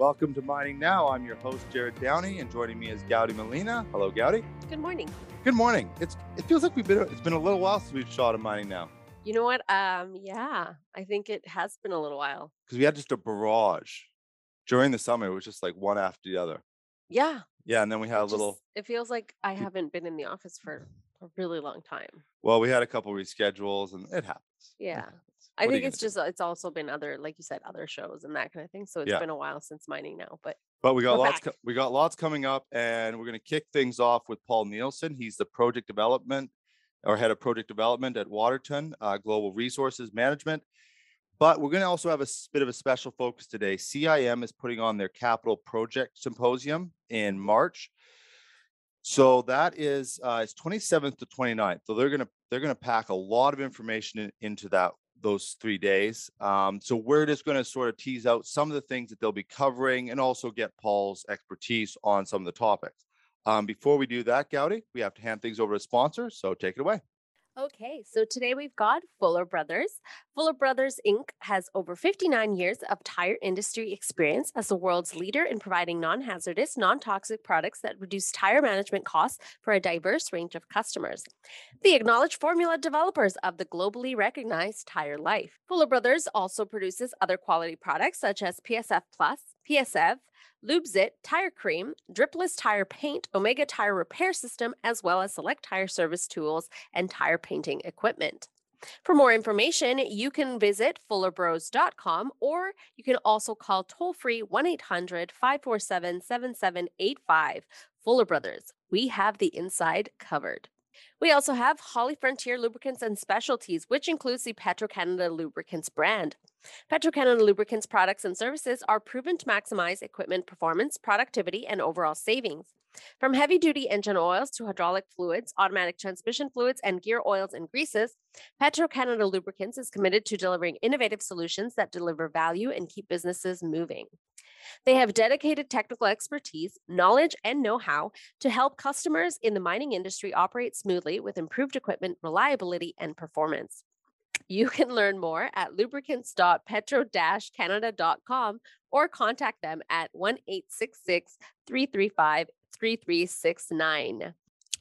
Welcome to Mining Now. I'm your host, Jared Downey, and joining me is Gowdy Molina. Hello, Gowdy. Good morning. Good morning. It's it feels like we've been it's been a little while since we've shot a Mining Now You know what? Um, yeah, I think it has been a little while. because we had just a barrage during the summer. It was just like one after the other. Yeah, Yeah, and then we had a it little. just- it feels like I haven't been in the office for a really long time. Well, we had a couple reschedules, and it happens. Yeah. I What think it's do? just it's also been other, like you said, other shows and that kind of thing. So it's Yeah. been a while since mining now, but But we got lots. Co- we got lots coming up, and we're going to kick things off with Paul Nielson. He's the project development or head of project development at Waterton uh, Global Resources Management. But we're going to also have a bit of a special focus today. CIM is putting on their capital project symposium in March. So that is uh, it's 27th to 29th. So they're going to they're going to pack a lot of information in- into that those three days. Um, so we're just going to sort of tease out some of the things that they'll be covering and also get Paul's expertise on some of the topics. Um, before we do that, Gowdy, we have to hand things over to sponsors. So take it away. Okay, so today we've got Fuller Brothers. Fuller Brothers Inc. has over 59 years of tire industry experience as the world's leader in providing non hazardous, non toxic products that reduce tire management costs for a diverse range of customers. The acknowledged formula developers of the globally recognized Tire Life. Fuller Brothers also produces other quality products such as PSF Plus, PSF, LubeZit, tire cream, dripless tire paint, Omega tire repair system, as well as select tire service tools and tire painting equipment. For more information, you can visit fullerbros.com or you can also call toll free 1 800 547 7785. Fuller Brothers, we have the inside covered. We also have Holly Frontier Lubricants and Specialties, which includes the Petro Canada Lubricants brand. Petro Canada Lubricants products and services are proven to maximize equipment performance, productivity, and overall savings. From heavy duty engine oils to hydraulic fluids, automatic transmission fluids, and gear oils and greases, Petro Canada Lubricants is committed to delivering innovative solutions that deliver value and keep businesses moving. They have dedicated technical expertise, knowledge, and know how to help customers in the mining industry operate smoothly with improved equipment, reliability, and performance. You can learn more at lubricants.petro-canada.com or contact them at 1 335 3369.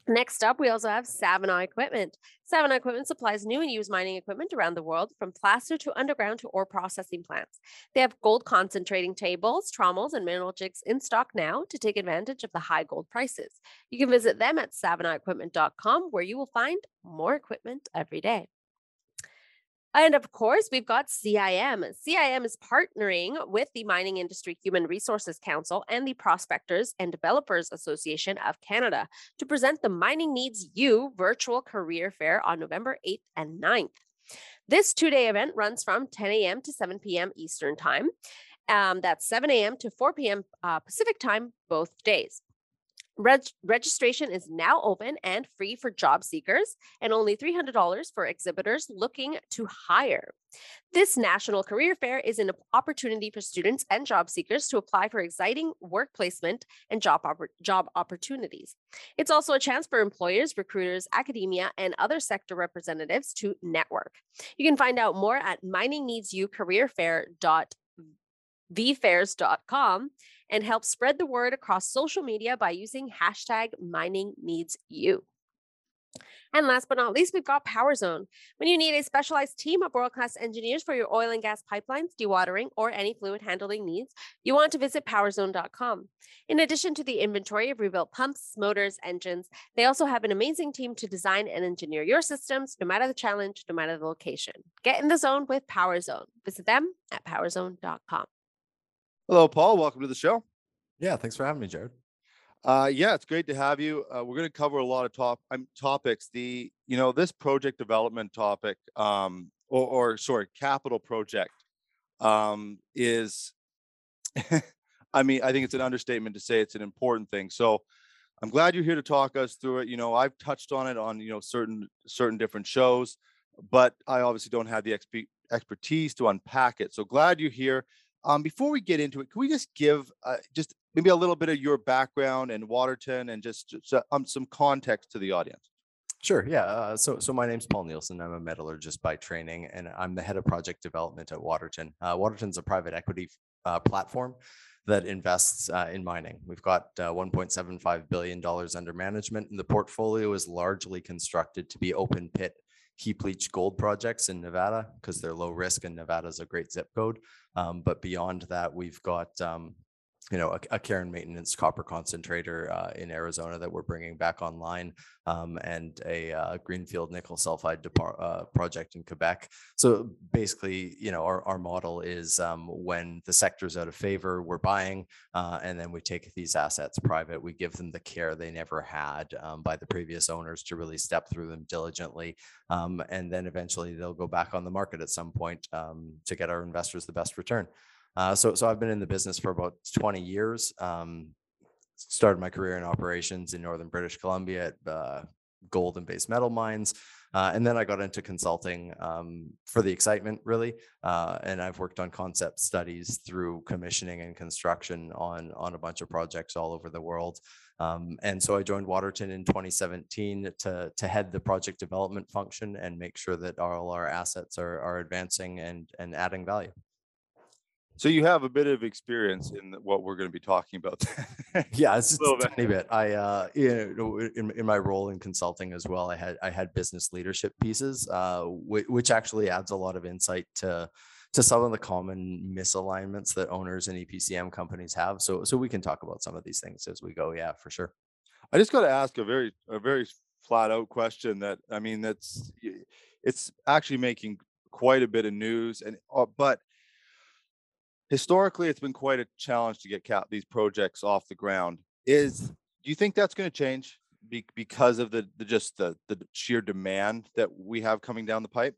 Next up, we also have Savannah Equipment. Savannah Equipment supplies new and used mining equipment around the world, from placer to underground to ore processing plants. They have gold concentrating tables, trommels, and mineral jigs in stock now to take advantage of the high gold prices. You can visit them at savannahequipment.com, where you will find more equipment every day. And of course, we've got CIM. CIM is partnering with the Mining Industry Human Resources Council and the Prospectors and Developers Association of Canada to present the Mining Needs You virtual career fair on November 8th and 9th. This two day event runs from 10 a.m. to 7 p.m. Eastern Time. Um, that's 7 a.m. to 4 p.m. Uh, Pacific Time, both days. Reg- registration is now open and free for job seekers, and only $300 for exhibitors looking to hire. This National Career Fair is an opportunity for students and job seekers to apply for exciting work placement and job, oppor- job opportunities. It's also a chance for employers, recruiters, academia, and other sector representatives to network. You can find out more at miningneedsyoucareerfair.vfairs.com and help spread the word across social media by using hashtag mining needs you. And last but not least, we've got PowerZone. When you need a specialized team of world class engineers for your oil and gas pipelines, dewatering, or any fluid handling needs, you want to visit powerzone.com. In addition to the inventory of rebuilt pumps, motors, engines, they also have an amazing team to design and engineer your systems, no matter the challenge, no matter the location. Get in the zone with PowerZone. Visit them at powerzone.com. Hello, Paul. Welcome to the show. Yeah, thanks for having me, Jared. Uh, yeah, it's great to have you. Uh, we're going to cover a lot of top um, topics. The you know this project development topic, um, or, or sorry, capital project, um, is. I mean, I think it's an understatement to say it's an important thing. So, I'm glad you're here to talk us through it. You know, I've touched on it on you know certain certain different shows, but I obviously don't have the expe- expertise to unpack it. So glad you're here. Um, before we get into it, can we just give uh, just maybe a little bit of your background and Waterton and just, just um, some context to the audience? Sure. Yeah. Uh, so, so my name's Paul Nielson. I'm a metallurgist by training, and I'm the head of project development at Waterton. Uh, Waterton's a private equity uh, platform that invests uh, in mining. We've got uh, $1.75 billion under management, and the portfolio is largely constructed to be open pit heap leach gold projects in Nevada because they're low risk and Nevada is a great zip code. Um, but beyond that, we've got um, you know, a, a care and maintenance copper concentrator uh, in Arizona that we're bringing back online, um, and a uh, greenfield nickel sulfide depar- uh, project in Quebec. So basically, you know, our, our model is um, when the sector's out of favor, we're buying, uh, and then we take these assets private. We give them the care they never had um, by the previous owners to really step through them diligently, um, and then eventually they'll go back on the market at some point um, to get our investors the best return. Uh, so, so I've been in the business for about 20 years. Um, started my career in operations in northern British Columbia at uh, gold and base metal mines. Uh, and then I got into consulting um, for the excitement, really. Uh, and I've worked on concept studies through commissioning and construction on, on a bunch of projects all over the world. Um, and so I joined Waterton in 2017 to, to head the project development function and make sure that all our assets are, are advancing and, and adding value. So you have a bit of experience in what we're going to be talking about. Yeah, it's a bit. tiny bit. I, uh, you know, in, in my role in consulting as well, I had, I had business leadership pieces, uh, which, which actually adds a lot of insight to, to some of the common misalignments that owners and EPCM companies have. So, so we can talk about some of these things as we go. Yeah, for sure. I just got to ask a very, a very flat out question that, I mean, that's, it's actually making quite a bit of news and, uh, but historically, it's been quite a challenge to get these projects off the ground. Is, do you think that's going to change be, because of the, the, just the, the sheer demand that we have coming down the pipe?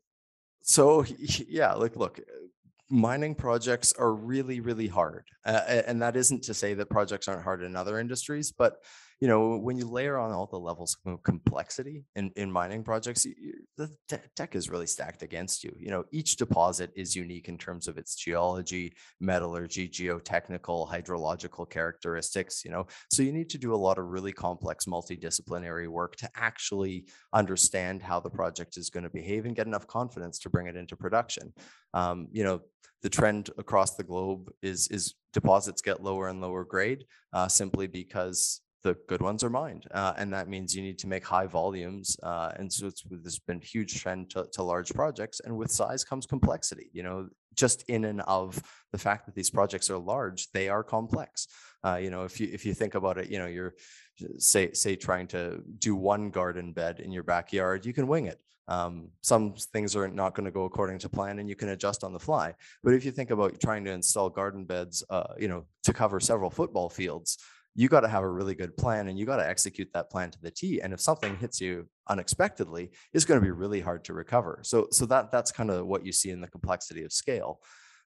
So yeah, like look, uh, mining projects are really really hard, uh, and that isn't to say that projects aren't hard in other industries, but you know when you layer on all the levels of complexity in, in mining projects, y- y- the de- deck is really stacked against you. You know each deposit is unique in terms of its geology, metallurgy, geotechnical, hydrological characteristics. You know, so you need to do a lot of really complex multidisciplinary work to actually understand how the project is going to behave and get enough confidence to bring it into production. Um, you know, the trend across the globe is is deposits get lower and lower grade uh, simply because the good ones are mined, uh, and that means you need to make high volumes. Uh, and so it's there's been huge trend to, to large projects, and with size comes complexity. You know, just in and of the fact that these projects are large, they are complex. Uh, you know, if you if you think about it, you know, you're say say trying to do one garden bed in your backyard, you can wing it. Um, some things are not going to go according to plan, and you can adjust on the fly. But if you think about trying to install garden beds, uh, you know, to cover several football fields, you got to have a really good plan, and you got to execute that plan to the T. And if something hits you unexpectedly, it's going to be really hard to recover. So, so that that's kind of what you see in the complexity of scale.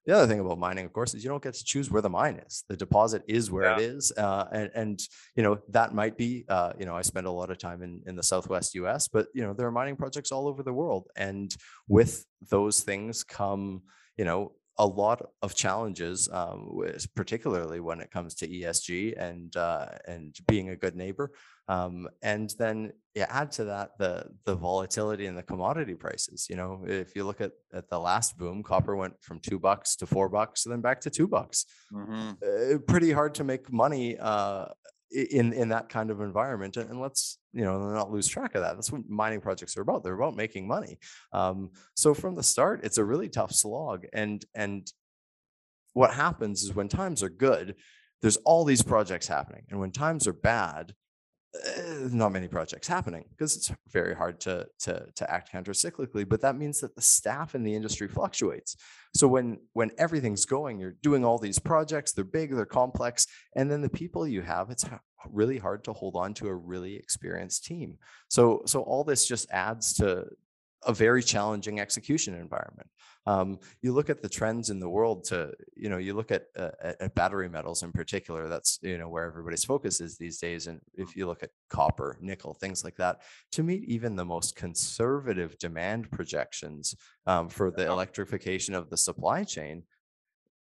The other thing about mining, of course, is you don't get to choose where the mine is. The deposit is where it is, uh, and and you know that might be. Uh, you know, I spend a lot of time in in the Southwest U.S., but you know there are mining projects all over the world, and with those things come, you know, a lot of challenges, um, with- particularly when it comes to ESG and uh, and being a good neighbor. Um, and then you add to that the the volatility in the commodity prices. You know, if you look at at the last boom, copper went from two bucks to four bucks, and then back to two bucks. Uh, pretty hard to make money uh, in in that kind of environment. And, let's you know not lose track of that. That's what mining projects are about. They're about making money. Um, so from the start, it's a really tough slog. And and what happens is when times are good, there's all these projects happening, and when times are bad, Eh, not many projects happening because it's very hard to to to act countercyclically but that means that the staff in the industry fluctuates. So when when everything's going you're doing all these projects they're big they're complex and then the people you have it's really hard to hold on to a really experienced team. So so all this just adds to a very challenging execution environment. Um, you look at the trends in the world to you know you look at, uh, at at battery metals in particular that's you know where everybody's focus is these days and if you look at copper nickel things like that to meet even the most conservative demand projections um, for the electrification of the supply chain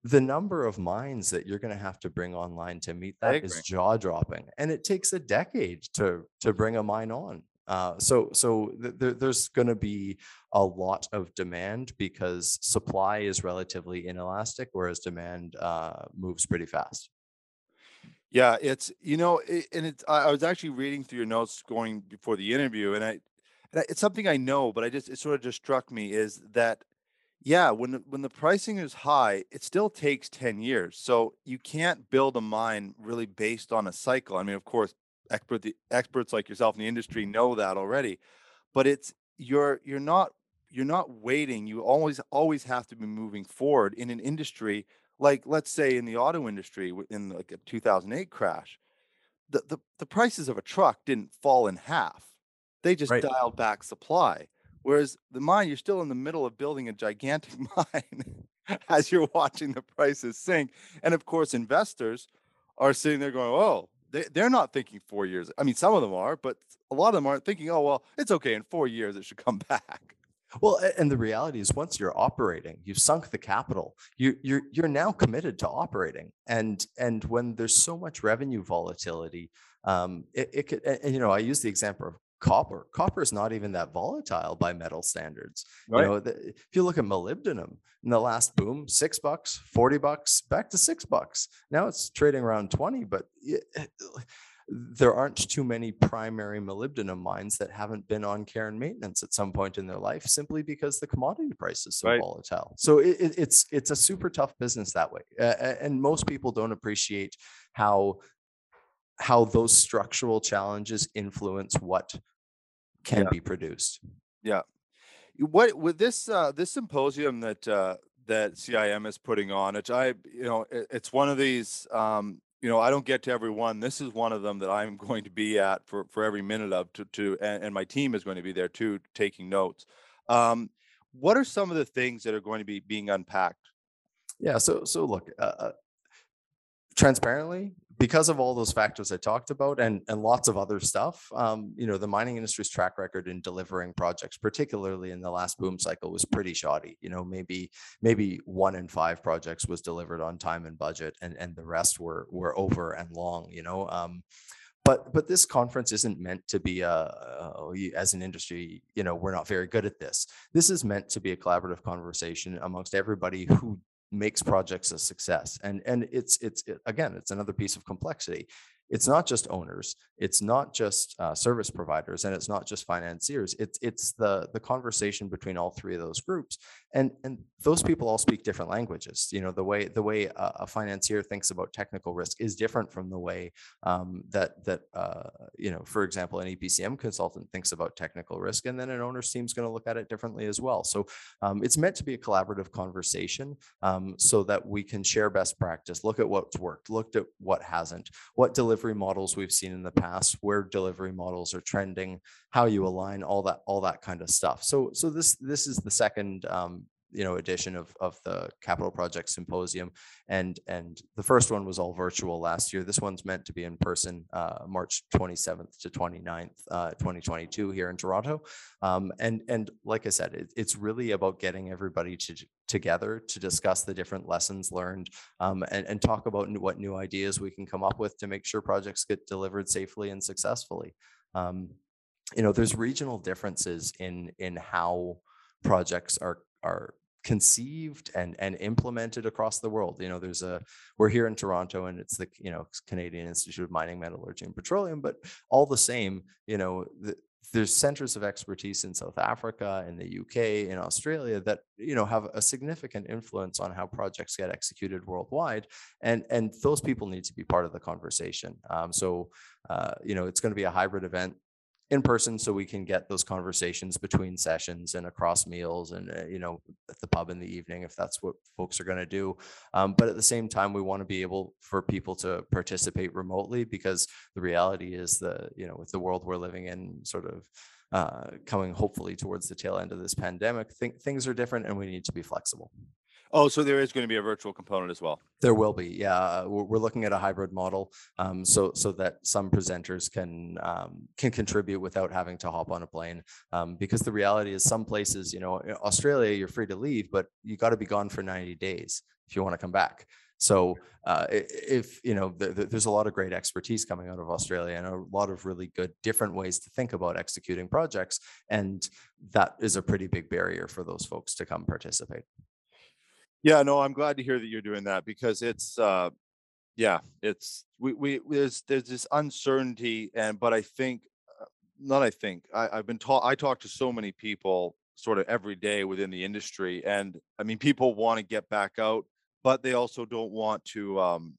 the number of mines that you're going to have to bring online to meet that is jaw dropping and it takes a decade to to bring a mine on uh, so so th- there, there's going to be a lot of demand because supply is relatively inelastic whereas demand uh, moves pretty fast Yeah, it's, you know, it, and it's, I, was actually reading through your notes going before the interview and I, and it's something I know, but I just, it sort of just struck me is that, yeah, when, when the pricing is high, it still takes 10 years. So you can't build a mine really based on a cycle. I mean, of course, expert, the experts like yourself in the industry know that already, but it's, you're, you're not, you're not waiting. You always, always have to be moving forward in an industry like let's say in the auto industry in like a 2008 crash the, the the prices of a truck didn't fall in half they just Right. dialed back supply whereas the mine you're still in the middle of building a gigantic mine as you're watching the prices sink and of course investors are sitting there going oh they, they're not thinking four years i mean some of them are but a lot of them aren't thinking oh well it's okay in four years it should come back Well, and the reality is once you're operating, you've sunk the capital. You, you're you're now committed to operating, and and when there's so much revenue volatility, um, it, it could. And, and, you know, I use the example of copper. Copper is not even that volatile by metal standards. Right. You know, the, if you look at molybdenum in the last boom, six bucks, forty bucks, back to six bucks. Now it's trading around twenty, but. y- there aren't too many primary molybdenum mines that haven't been on care and maintenance at some point in their life simply because the commodity price is so Right. volatile. So it, it- it's it's a super tough business that way, uh, and most people don't appreciate how how those structural challenges influence what can Yeah. be produced. Yeah. What with this uh this symposium that uh that CIM is putting on, which I you know it, it's one of these um you know I don't get to every one. This is one of them that I'm going to be at for for every minute of to to and, and my team is going to be there too taking notes. Um what are some of the things that are going to be being unpacked? Yeah. So so look, uh, uh, transparently, because of all those factors I talked about and and lots of other stuff, um, you know, the mining industry's track record in delivering projects, particularly in the last boom cycle, was pretty shoddy. You know, maybe maybe one in five projects was delivered on time and budget, and and the rest were were over and long. You know. Um, but but this conference isn't meant to be a, we- as an industry you know we're not very good at this this is meant to be a collaborative conversation amongst everybody who makes projects a success. And and it's it's it- again it's another piece of complexity. It's not just owners. It's not just uh, service providers and it's not just financiers. It's it's the the conversation between all three of those groups and and those people all speak different languages you know the way the way a, a financier thinks about technical risk is different from the way um, that that uh, you know for example an epcm consultant thinks about technical risk and then an owner's team is going to look at it differently as well. So um, it's meant to be a collaborative conversation um, so that we can share best practice look at what's worked looked at what hasn't what delivery models we've seen in the past where delivery models are trending how you align all that all that kind of stuff. So so this this is the second um, you know edition of of the capital project symposium. And and the first one was all virtual last year. This one's meant to be in person uh, march 27th to 29th uh, 2022 here in toronto. Um, and and like i said it, it's really about getting everybody to together to discuss the different lessons learned um, and, and talk about what new ideas we can come up with to make sure projects get delivered safely and successfully. Um, you know there's regional differences in in how projects are are conceived and and implemented across the world you know there's a we're here in toronto and it's the you know canadian institute of mining metallurgy and petroleum but all the same you know the, there's centers of expertise in south africa in the uk in australia that you know have a significant influence on how projects get executed worldwide and and those people need to be part of the conversation. Um, so uh, you know it's going to be a hybrid event in person so we can get those conversations between sessions and across meals and uh, you know at the pub in the evening if that's what folks are going to do. Um, but at the same time we want to be able for people to participate remotely because the reality is the you know with the world we're living in sort of uh, coming hopefully towards the tail end of this pandemic think things are different and we need to be flexible Oh, so there is going to be a virtual component as well. there will be, yeah. We're, looking at a hybrid model, um, so so that some presenters can um, can contribute without having to hop on a plane. Um, because the reality is, some places, you know, in Australia, you're free to leave, but you got to be gone for 90 days if you want to come back. So uh, if you know, th- th- there's a lot of great expertise coming out of Australia and a lot of really good different ways to think about executing projects, and that is a pretty big barrier for those folks to come participate. Yeah, no, I'm glad to hear that you're doing that because it's uh yeah, it's we we there's there's this uncertainty and but I think uh, not I think I, I've been taught I talk to so many people sort of every day within the industry and I mean people want to get back out, but they also don't want to um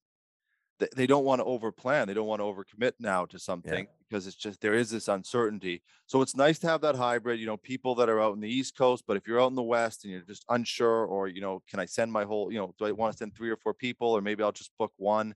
they, don't want to overplan. They don't want to overcommit now to something because it's just there is this uncertainty. So it's nice to have that hybrid, you know, people that are out in the East Coast, but if you're out in the West and you're just unsure, or you know, can I send my whole, you know, do I want to send three or four people, or maybe I'll just book one,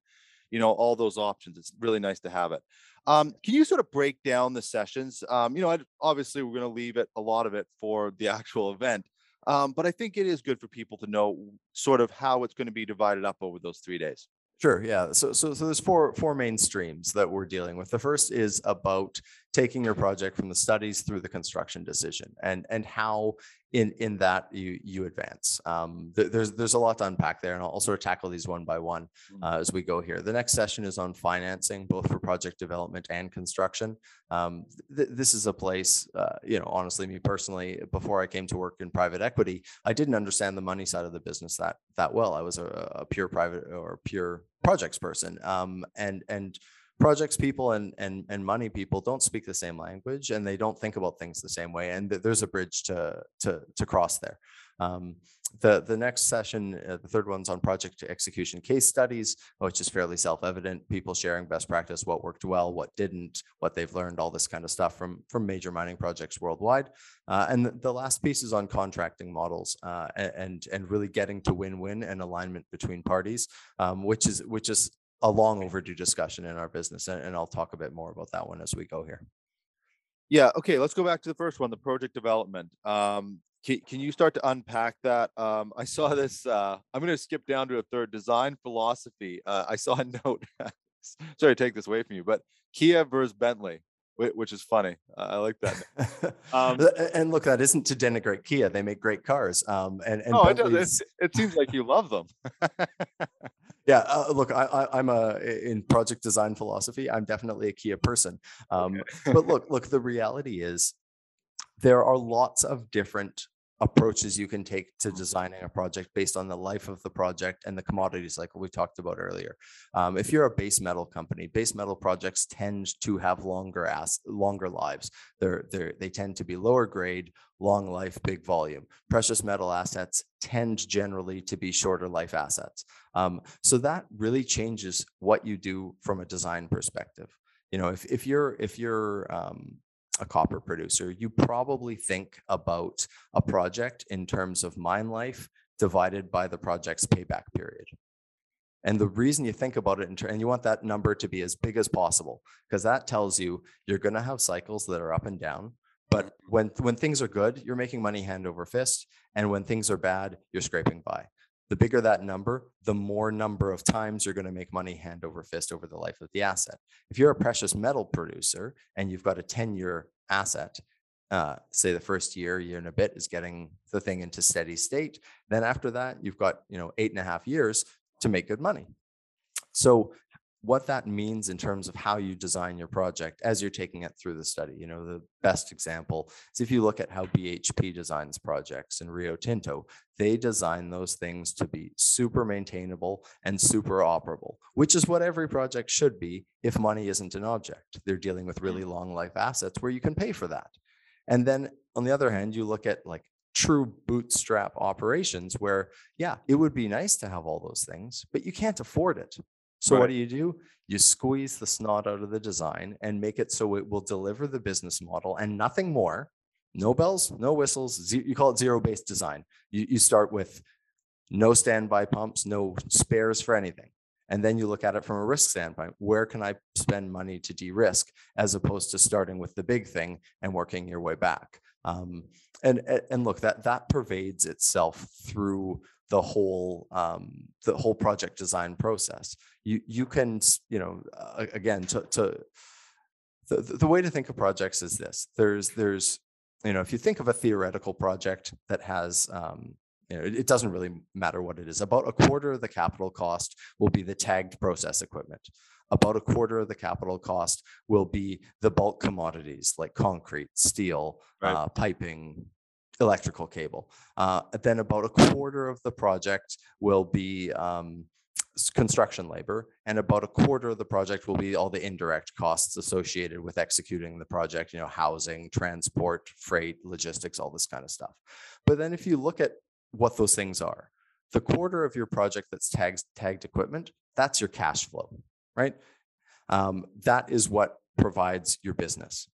you know, all those options. It's really nice to have it. Um, can you sort of break down the sessions? Um, you know, I'd, obviously we're going to leave it a lot of it for the actual event. Um, but I think it is good for people to know sort of how it's going to be divided up over those three days. Sure. Yeah. So, so, so there's four four main streams that we're dealing with. The first is about taking your project from the studies through the construction decision, and and how in in that you you advance. Um, th- there's there's a lot to unpack there, and I'll, I'll sort of tackle these one by one uh, as we go here. The next session is on financing, both for project development and construction. Um, th- this is a place, uh, you know, honestly, me personally, before I came to work in private equity, I didn't understand the money side of the business that that well. I was a, a pure private or pure projects person, um, and and projects people and and and money people don't speak the same language and they don't think about things the same way and th- there's a bridge to to to cross there. Um, the the next session uh, the third one's on project execution case studies which is fairly self-evident. People sharing best practice what worked well what didn't what they've learned all this kind of stuff from from major mining projects worldwide. Uh, and the, the last piece is on contracting models uh, and and really getting to win-win and alignment between parties um, which is which is a long overdue discussion in our business, and, and I'll talk a bit more about that one as we go here. Yeah. Okay. Let's go back to the first one, the project development. Um, can, can you start to unpack that? Um, I saw this. Uh, I'm going to skip down to a third design philosophy. Uh, I saw a note. Sorry to take this away from you, but Kia versus Bentley, which is funny. Uh, I like that. Um, and look, that isn't to denigrate Kia; they make great cars. Um, and and no, I don't, it, it seems like you love them. yeah, uh, look, I, I, I'm a in project design philosophy. I'm definitely a Kia person. Um, but look, look, the reality is there are lots of different approaches you can take to designing a project based on the life of the project and the commodity cycle we talked about earlier. Um, if you're a base metal company, base metal projects tend to have longer as longer lives. They're, they're they tend to be lower grade, long life, big volume. Precious metal assets tend generally to be shorter life assets. Um, so that really changes what you do from a design perspective. You know, if if you're if you're um, a copper producer, you probably think about a project in terms of mine life divided by the project's payback period. And the reason you think about it, and you want that number to be as big as possible, because that tells you you're going to have cycles that are up and down. But mm-hmm. when when things are good, you're making money hand over fist, and when things are bad, you're scraping by. The bigger that number, the more number of times you're going to make money hand over fist over the life of the asset. If you're a precious metal producer and you've got a 10 year asset, uh, say the first year, year and a bit is getting the thing into steady state. Then after that, you've got you know eight and a half years to make good money. So what that means in terms of how you design your project as you're taking it through the study. You know, the best example is if you look at how BHP designs projects in Rio Tinto, they design those things to be super maintainable and super operable, which is what every project should be if money isn't an object. They're dealing with really mm. long life assets where you can pay for that. And then on the other hand, you look at like true bootstrap operations where, yeah, it would be nice to have all those things, but you can't afford it. So what do you do? You squeeze the snot out of the design and make it so it will deliver the business model and nothing more. No bells, no whistles. You call it zero based design. You, you start with no standby pumps, no spares for anything. And then you look at it from a risk standpoint. Where can I spend money to de-risk as opposed to starting with the big thing and working your way back? Um, and, and look, that that pervades itself through the whole um, the whole project design process. You you can you know uh, again to to the, the way to think of projects is this. There's there's you know if you think of a theoretical project that has um, you know, it, it doesn't really matter what it is. About a quarter of the capital cost will be the tagged process equipment. About a quarter of the capital cost will be the bulk commodities like concrete, steel, Right. uh, piping, electrical cable. Uh, then about a quarter of the project will be um, construction labor, and about a quarter of the project will be all the indirect costs associated with executing the project, you know, housing, transport, freight, logistics, all this kind of stuff. But then if you look at what those things are, the quarter of your project that's tagged tagged equipment, that's your cash flow, right? Um, that is what provides your business.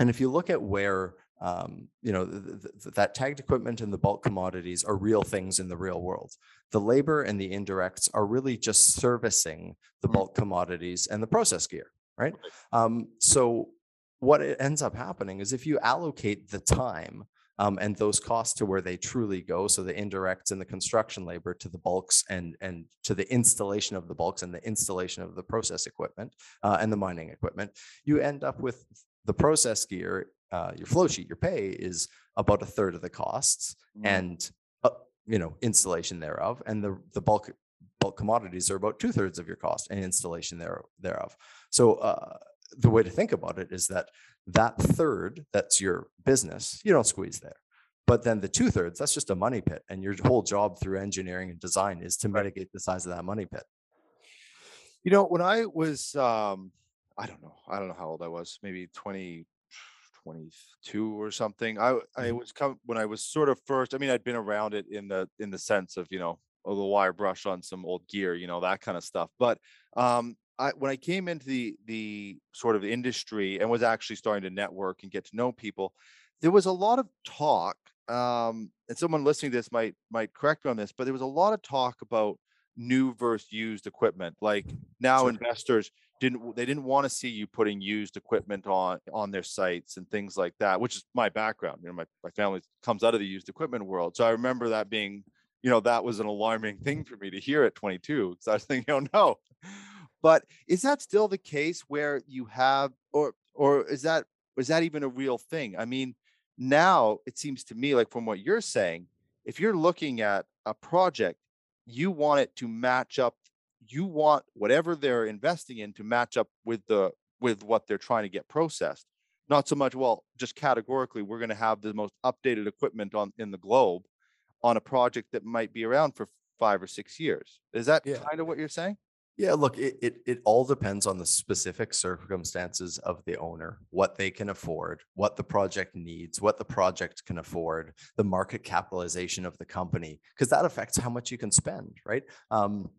And if you look at where um, you know th- th- th- that tagged equipment and the bulk commodities are real things in the real world, the labor and the indirects are really just servicing the Mm. bulk commodities and the process gear, right? Um, so what it ends up happening is if you allocate the time um, and those costs to where they truly go, so the indirects and the construction labor to the bulks and and to the installation of the bulks and the installation of the process equipment uh, and the mining equipment, you end up with the process gear, uh, your flow sheet, your pay is about a third of the costs Mm. and uh, you know installation thereof, and the the bulk bulk commodities are about two thirds of your cost and installation there thereof. So uh, the way to think about it is that that third that's your business, you don't squeeze there. But then the two thirds, that's just a money pit, and your whole job through engineering and design is to mitigate the size of that money pit. You know, when I was, um, I don't know, I don't know how old I was, maybe 20, 22 or something. I, I Mhm. was come when I was sort of first, I mean, I'd been around it in the, in the sense of, you know, a little wire brush on some old gear, you know, that kind of stuff. But, um, I, when I came into the, the sort of industry and was actually starting to network and get to know people, there was a lot of talk, um, and someone listening to this might, might correct me on this, but there was a lot of talk about new versus used equipment. Like now Sure. investors didn't they didn't want to see you putting used equipment on on their sites and things like that, which is my background. You know, my, my family comes out of the used equipment world. So I remember that being, you know, that was an alarming thing for me to hear at 22. Because I was thinking, oh no. But is that still the case where you have or or is that is that even a real thing? I mean, now it seems to me like from what you're saying, if you're looking at a project, you want it to match up you want whatever they're investing in to match up with the with what they're trying to get processed not so much well just categorically we're going to have the most updated equipment on in the globe on a project that might be around for five or six years is that Yeah. kind of what you're saying Yeah, look, it, it it all depends on the specific circumstances of the owner, what they can afford, what the project needs, what the project can afford, the market capitalization of the company, because that affects how much you can spend, right? Um,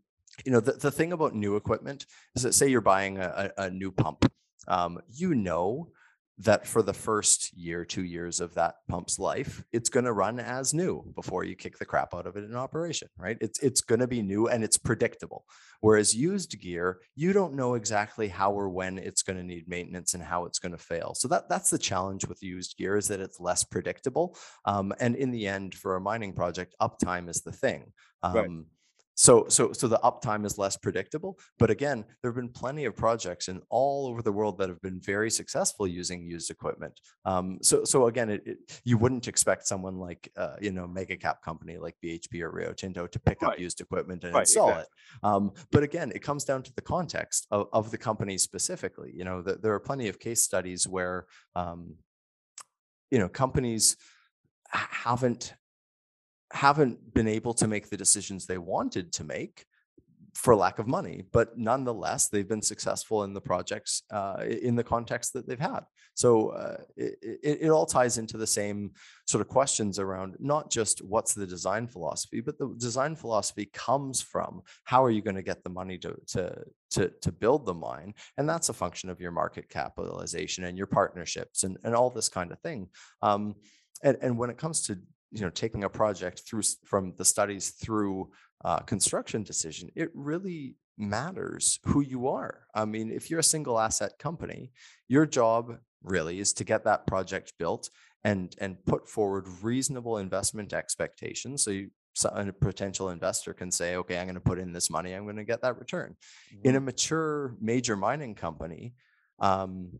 you know, the, the thing about new equipment is that say you're buying a, a, new pump, um, you know that for the first year, two years of that pump's life, it's going to run as new before you kick the crap out of it in operation, right? It's it's going to be new and it's predictable. Whereas used gear, you don't know exactly how or when it's going to need maintenance and how it's going to fail. So that that's the challenge with used gear is that it's less predictable. Um, and in the end, for a mining project, uptime is the thing. Um, Right. So, so, so the uptime is less predictable. But again, there have been plenty of projects in all over the world that have been very successful using used equipment. Um, so, so again, it, it, you wouldn't expect someone like, uh, you know, mega cap company like BHP or Rio Tinto to pick up used equipment and Right, install exactly. it. Um, but again, it comes down to the context of, of the company specifically. You know, that there are plenty of case studies where, um, you know, companies haven't haven't been able to make the decisions they wanted to make for lack of money, but nonetheless, they've been successful in the projects uh, in the context that they've had. So uh, it, it, it all ties into the same sort of questions around not just what's the design philosophy, but the design philosophy comes from how are you going to get the money to, to, to, to build the mine? And that's a function of your market capitalization and your partnerships and, and all this kind of thing. Um, and, and when it comes to you know taking a project through from the studies through uh, construction decision, it really matters who you are. I mean, if you're a single asset company, your job really is to get that project built and and put forward reasonable investment expectations. So you so a potential investor can say, okay, I'm going to put in this money, I'm going to get that return. In a mature major mining company, um,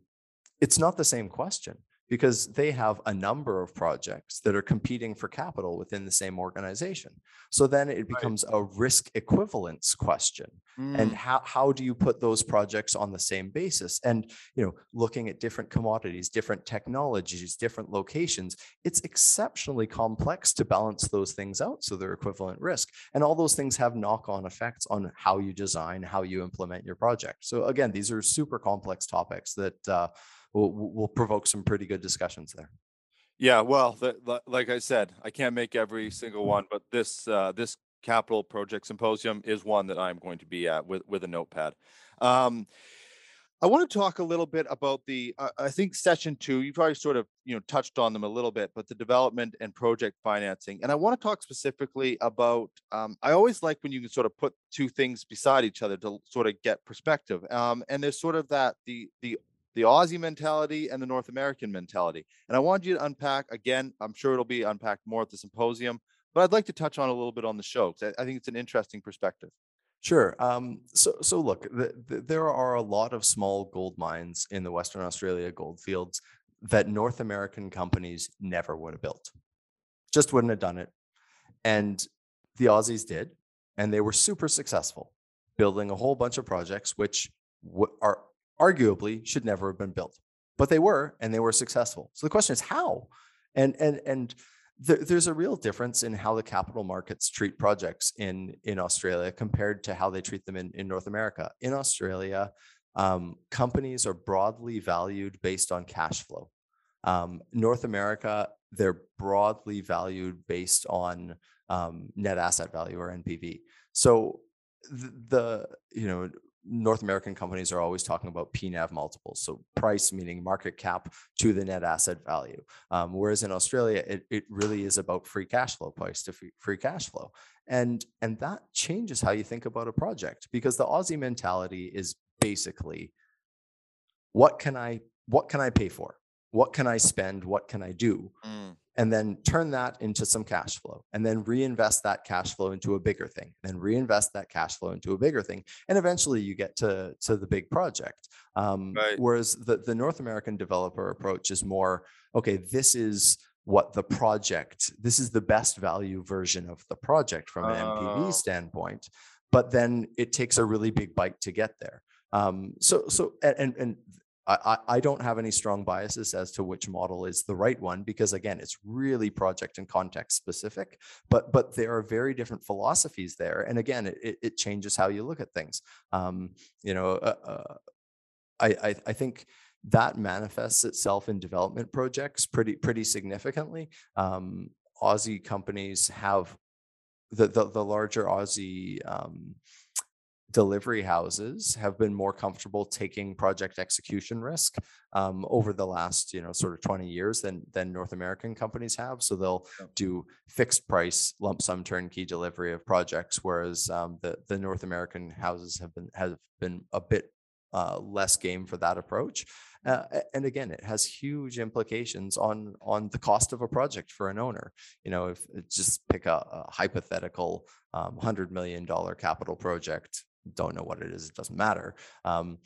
it's not the same question because they have a number of projects that are competing for capital within the same organization. So then it becomes a risk equivalence question. And Mm, how, how do you put those projects on the same basis? And, you know, looking at different commodities, different technologies, different locations, it's exceptionally complex to balance those things out. So they're equivalent risk. And all those things have knock-on effects on how you design, how you implement your project. So again, these are super complex topics that uh, will, will provoke some pretty good discussions there. Yeah, well, the, the, like I said, I can't make every single one, but this, uh, this capital project symposium is one that I'm going to be at with, with a notepad. Um, I want to talk a little bit about the, uh, I think session two, You've probably sort of, you know, touched on them a little bit, but the development and project financing. And I want to talk specifically about, um, I always like when you can sort of put two things beside each other to sort of get perspective. Um, and there's sort of that, the, the, the Aussie mentality and the North American mentality. And I want you to unpack, again, I'm sure it'll be unpacked more at the symposium, but I'd like to touch on a little bit on the show, 'cause I, I think it's an interesting perspective. Sure. Um, so, so look, the, the, there are a lot of small gold mines in the Western Australia gold fields that North American companies never would have built. Just wouldn't have done it. And the Aussies did, and they were super successful building a whole bunch of projects which w- are arguably should never have been built. But they were, and they were successful. So the question is how? And and and there, there's a real difference in how the capital markets treat projects in in Australia compared to how they treat them in, in North America. In Australia, um, companies are broadly valued based on cash flow. Um, North America, they're broadly valued based on um, net asset value or NPV. So the, the you know North American companies are always talking about PNAV multiples, so price meaning market cap to the net asset value. Um, whereas in Australia, it, it really is about free cash flow price to free, free cash flow, and and that changes how you think about a project because the Aussie mentality is basically what can I what can I pay for, what can I spend, what can I do, and then turn that into some cash flow and then reinvest that cash flow into a bigger thing then reinvest that cash flow into a bigger thing and eventually you get to to the big project um, Right. whereas the, the north american developer approach is more okay this is what the project this is the best value version of the project from an Oh. NPV standpoint but then it takes a really big bite to get there um, so so and and I, I don't have any strong biases as to which model is the right one because again, it's really project and context specific. But but there are very different philosophies there, and again, it, it- it changes how you look at things. Um, you know, uh, uh, I, I I think that manifests itself in development projects pretty pretty significantly. Um, Aussie companies have the the, the larger Aussie um, delivery houses have been more comfortable taking project execution risk um, over the last you know sort of 20 years than than North American companies have. So they'll do fixed price lump sum turnkey delivery of projects, whereas um, the the North American houses have been have been a bit uh, less game for that approach. Uh, and again, it has huge implications on on the cost of a project for an owner. You know, if just pick a, a hypothetical um, hundred million dollar capital project, don't know what it is, it doesn't matter. Um,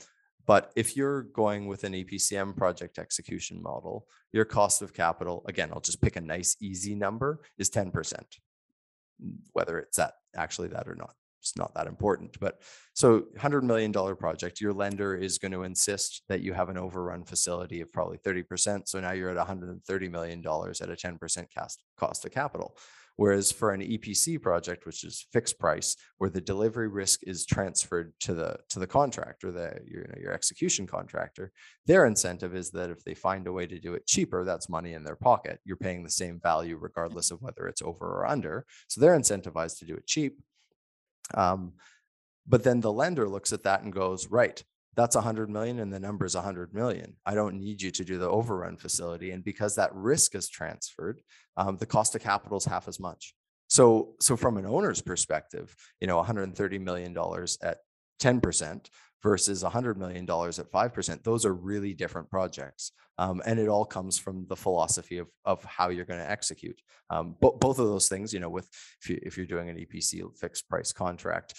but if you're going with an EPCM project execution model, your cost of capital, again, I'll just pick a nice easy number, is 10%. Whether it's that actually that or not, it's not that important. But so $100 million project, your lender is going to insist that you have an overrun facility of probably 30%. So now you're at $130 million at a 10% cost, cost of capital. Whereas for an EPC project, which is fixed price, where the delivery risk is transferred to the to the contractor, the your, your execution contractor, their incentive is that if they find a way to do it cheaper, that's money in their pocket. You're paying the same value regardless of whether it's over or under. So they're incentivized to do it cheap. Um, but then the lender looks at that and goes, right, that's a hundred million and the number is hundred million. I don't need you to do the overrun facility. And because that risk is transferred, um, the cost of capital is half as much. So, so from an owner's perspective, you know, 130 million dollars at 10% versus 100 million dollars at 5%, those are really different projects. Um, and it all comes from the philosophy of, of how you're going to execute. Um, but both of those things, you know, with if, you, if you're doing an EPC fixed price contract,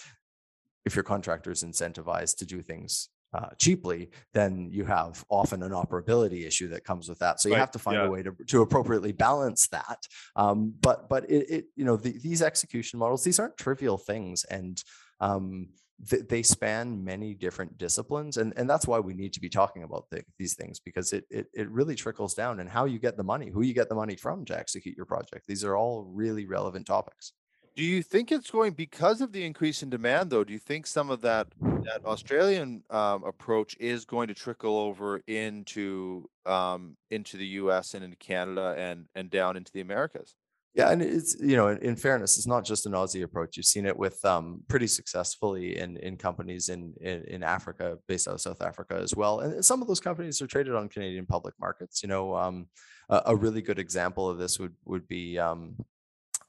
if your contractor is incentivized to do things uh, cheaply, then you have often an operability issue that comes with that. So you Right, have to find yeah. a way to, to appropriately balance that. Um, but but it, it you know the, these execution models these aren't trivial things, and um, th- they span many different disciplines, and and that's why we need to be talking about thi- these things because it, it it really trickles down and how you get the money, who you get the money from to execute your project. These are all really relevant topics. Do you think it's going because of the increase in demand, though? Do you think some of that that Australian um, approach is going to trickle over into um, into the U.S. and into Canada and and down into the Americas? Yeah, and it's you know, in, in fairness, it's not just an Aussie approach. You've seen it with um, pretty successfully in in companies in, in in Africa, based out of South Africa as well. And some of those companies are traded on Canadian public markets. You know, um, a, a really good example of this would would be um,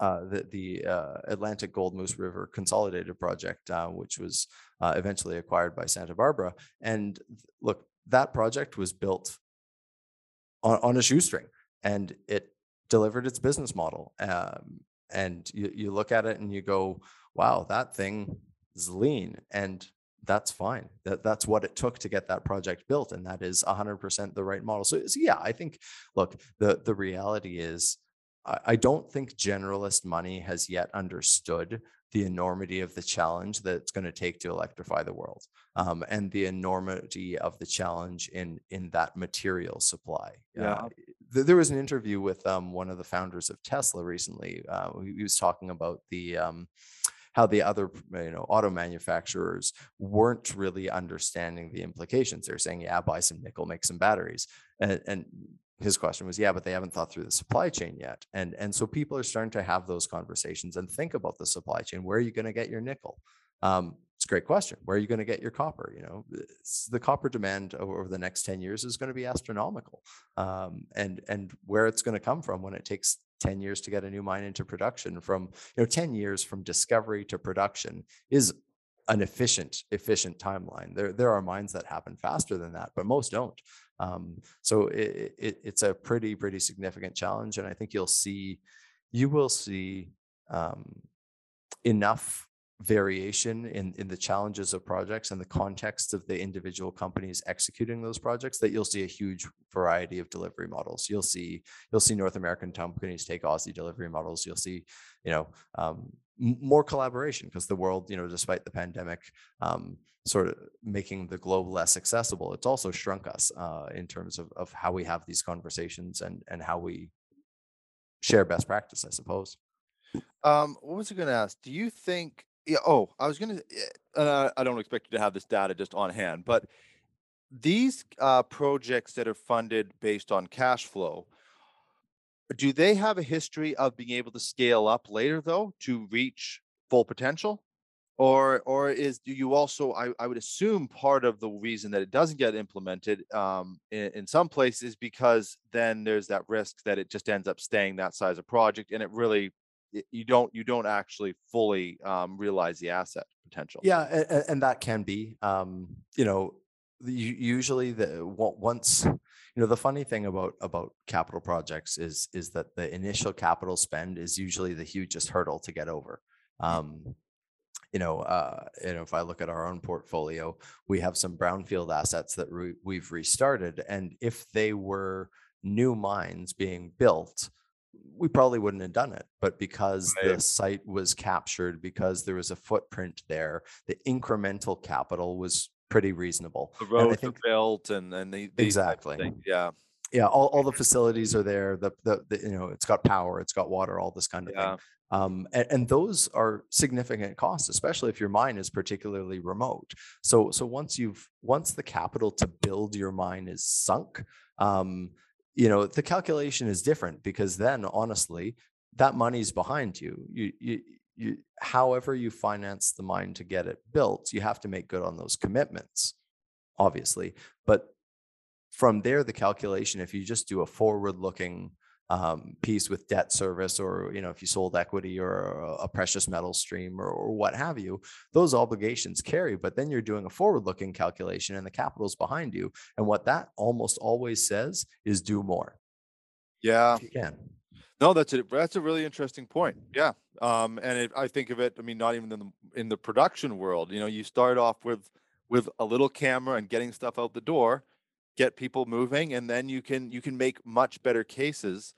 uh, the the uh, Atlantic Gold Moose River Consolidated Project, uh, which was uh, eventually acquired by Santa Barbara. And look, that project was built on, on a shoestring, and it delivered its business model. Um, and you, you look at it and you go, wow, that thing is lean. And that's fine. That, that's what it took to get that project built. And that is 100% the right model. So, so yeah, I think, look, the, the reality is, I, don't think generalist money has yet understood the enormity of the challenge that it's going to take to electrify the world um, and the enormity of the challenge in in that material supply. Yeah. Uh, th- there was an interview with um, one of the founders of Tesla recently. Uh, he he was talking about the um, how the other you know auto manufacturers weren't really understanding the implications. They're saying, "Yeah, buy some nickel, make some batteries," and, and his question was, "Yeah, but they haven't thought through the supply chain yet." And and so people are starting to have those conversations and think about the supply chain. Where are you going to get your nickel? Um, it's a great question. Where are you going to get your copper? You know, the copper demand over the next 10 years is going to be astronomical. Um, and and where it's going to come from when it takes 10 years to get a new mine into production from, you know, 10 years from discovery to production is an efficient, efficient timeline. There, there are mines that happen faster than that, but most don't. Um, so it, it, it's a pretty, pretty significant challenge. And I think you'll see, you will see um, enough variation in in the challenges of projects and the context of the individual companies executing those projects that you'll see a huge variety of delivery models you'll see you'll see north american companies take aussie delivery models you'll see you know um, more collaboration because the world you know despite the pandemic um, sort of making the globe less accessible it's also shrunk us uh, in terms of, of how we have these conversations and and how we share best practice i suppose Um, what was I going to ask? Do you think? Yeah. Oh, I was going to. And I, I don't expect you to have this data just on hand, but these uh, projects that are funded based on cash flow, do they have a history of being able to scale up later, though, to reach full potential? Or, or is do you also? I, I would assume part of the reason that it doesn't get implemented um, in, in some places because then there's that risk that it just ends up staying that size of project, and it really you don't you don't actually fully um, realize the asset potential. Yeah, and, and that can be, um, you know, usually the once, you know, the funny thing about about capital projects is is that the initial capital spend is usually the hugest hurdle to get over. Um, you know, uh, you know, if I look at our own portfolio, we have some brownfield assets that we, we've restarted, and if they were new mines being built, we probably wouldn't have done it. But because the site was captured, because there was a footprint there, the incremental capital was pretty reasonable. The And I think are built and and the of Exactly. things, Yeah. yeah, all, all the facilities are there. The, the the you know it's got power, it's got water, all this kind of Yeah. thing. Um, and, and those are significant costs, especially if your mine is particularly remote. So so once you've once the capital to build your mine is sunk, um, you know the calculation is different because then honestly that money's behind you. You you you however you finance the mine to get it built, you have to make good on those commitments, obviously. But from there, the calculation, if you just do a forward looking um, piece with debt service, or you know, if you sold equity or a, precious metal stream or, or what have you, those obligations carry. But then you're doing a forward looking calculation and the capital's behind you. And what that almost always says is do more Yeah. you can. No, that's a that's a really interesting point. Yeah. Um, and it, I think of it. I mean, not even in the in the production world. You know, you start off with with a little camera and getting stuff out the door, get people moving, and then you can you can make much better cases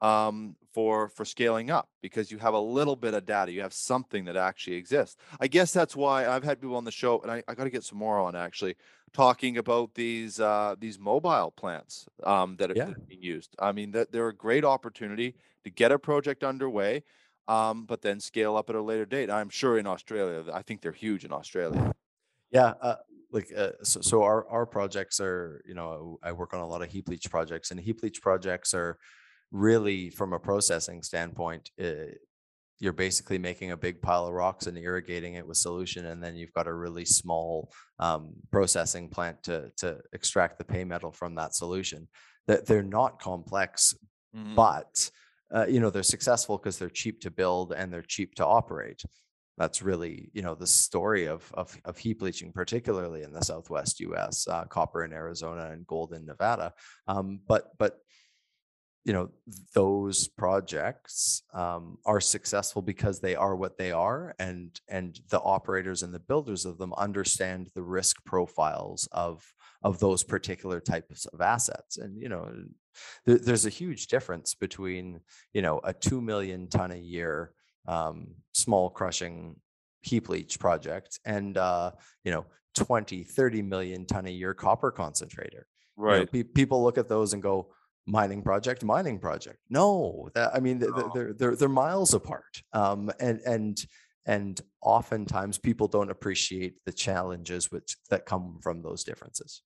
um, for for scaling up because you have a little bit of data. You have something that actually exists. I guess that's why I've had people on the show, and I, I got to get some more on actually talking about these uh, these mobile plants um, that are Yeah. being used. I mean, that they're a great opportunity to get a project underway, um, but then scale up at a later date. I'm sure in Australia, I think they're huge in Australia. Yeah, uh, like uh, so, so our our projects are, you know, I work on a lot of heap leach projects, and heap leach projects are really from a processing standpoint. Uh, you're basically making a big pile of rocks and irrigating it with solution, and then you've got a really small um, processing plant to to extract the pay metal from that solution. That they're not complex, Mhm. but uh, you know they're successful because they're cheap to build and they're cheap to operate that's really you know the story of of, of heap leaching particularly in the southwest us uh, copper in arizona and gold in nevada. Um, but but you know those projects um, are successful because they are what they are and and the operators and the builders of them understand the risk profiles of of those particular types of assets. And you know there, there's a huge difference between you know a 2 million ton a year um, small crushing heap leach project and uh, you know 20 30 million ton a year copper concentrator. You know, Right. pe- people look at those and go mining project mining project. No that i mean th- th- they're they're, they're miles apart um, and and and oftentimes people don't appreciate the challenges which that come from those differences.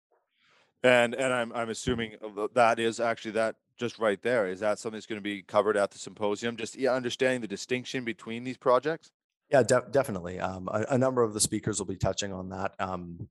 And and I'm I'm assuming uh, that is actually that just right there. Is that something that's going to be covered at the symposium? Just yeah, understanding the distinction between these projects. Yeah, de- definitely. Um, a, a number of the speakers will be touching on that. Um,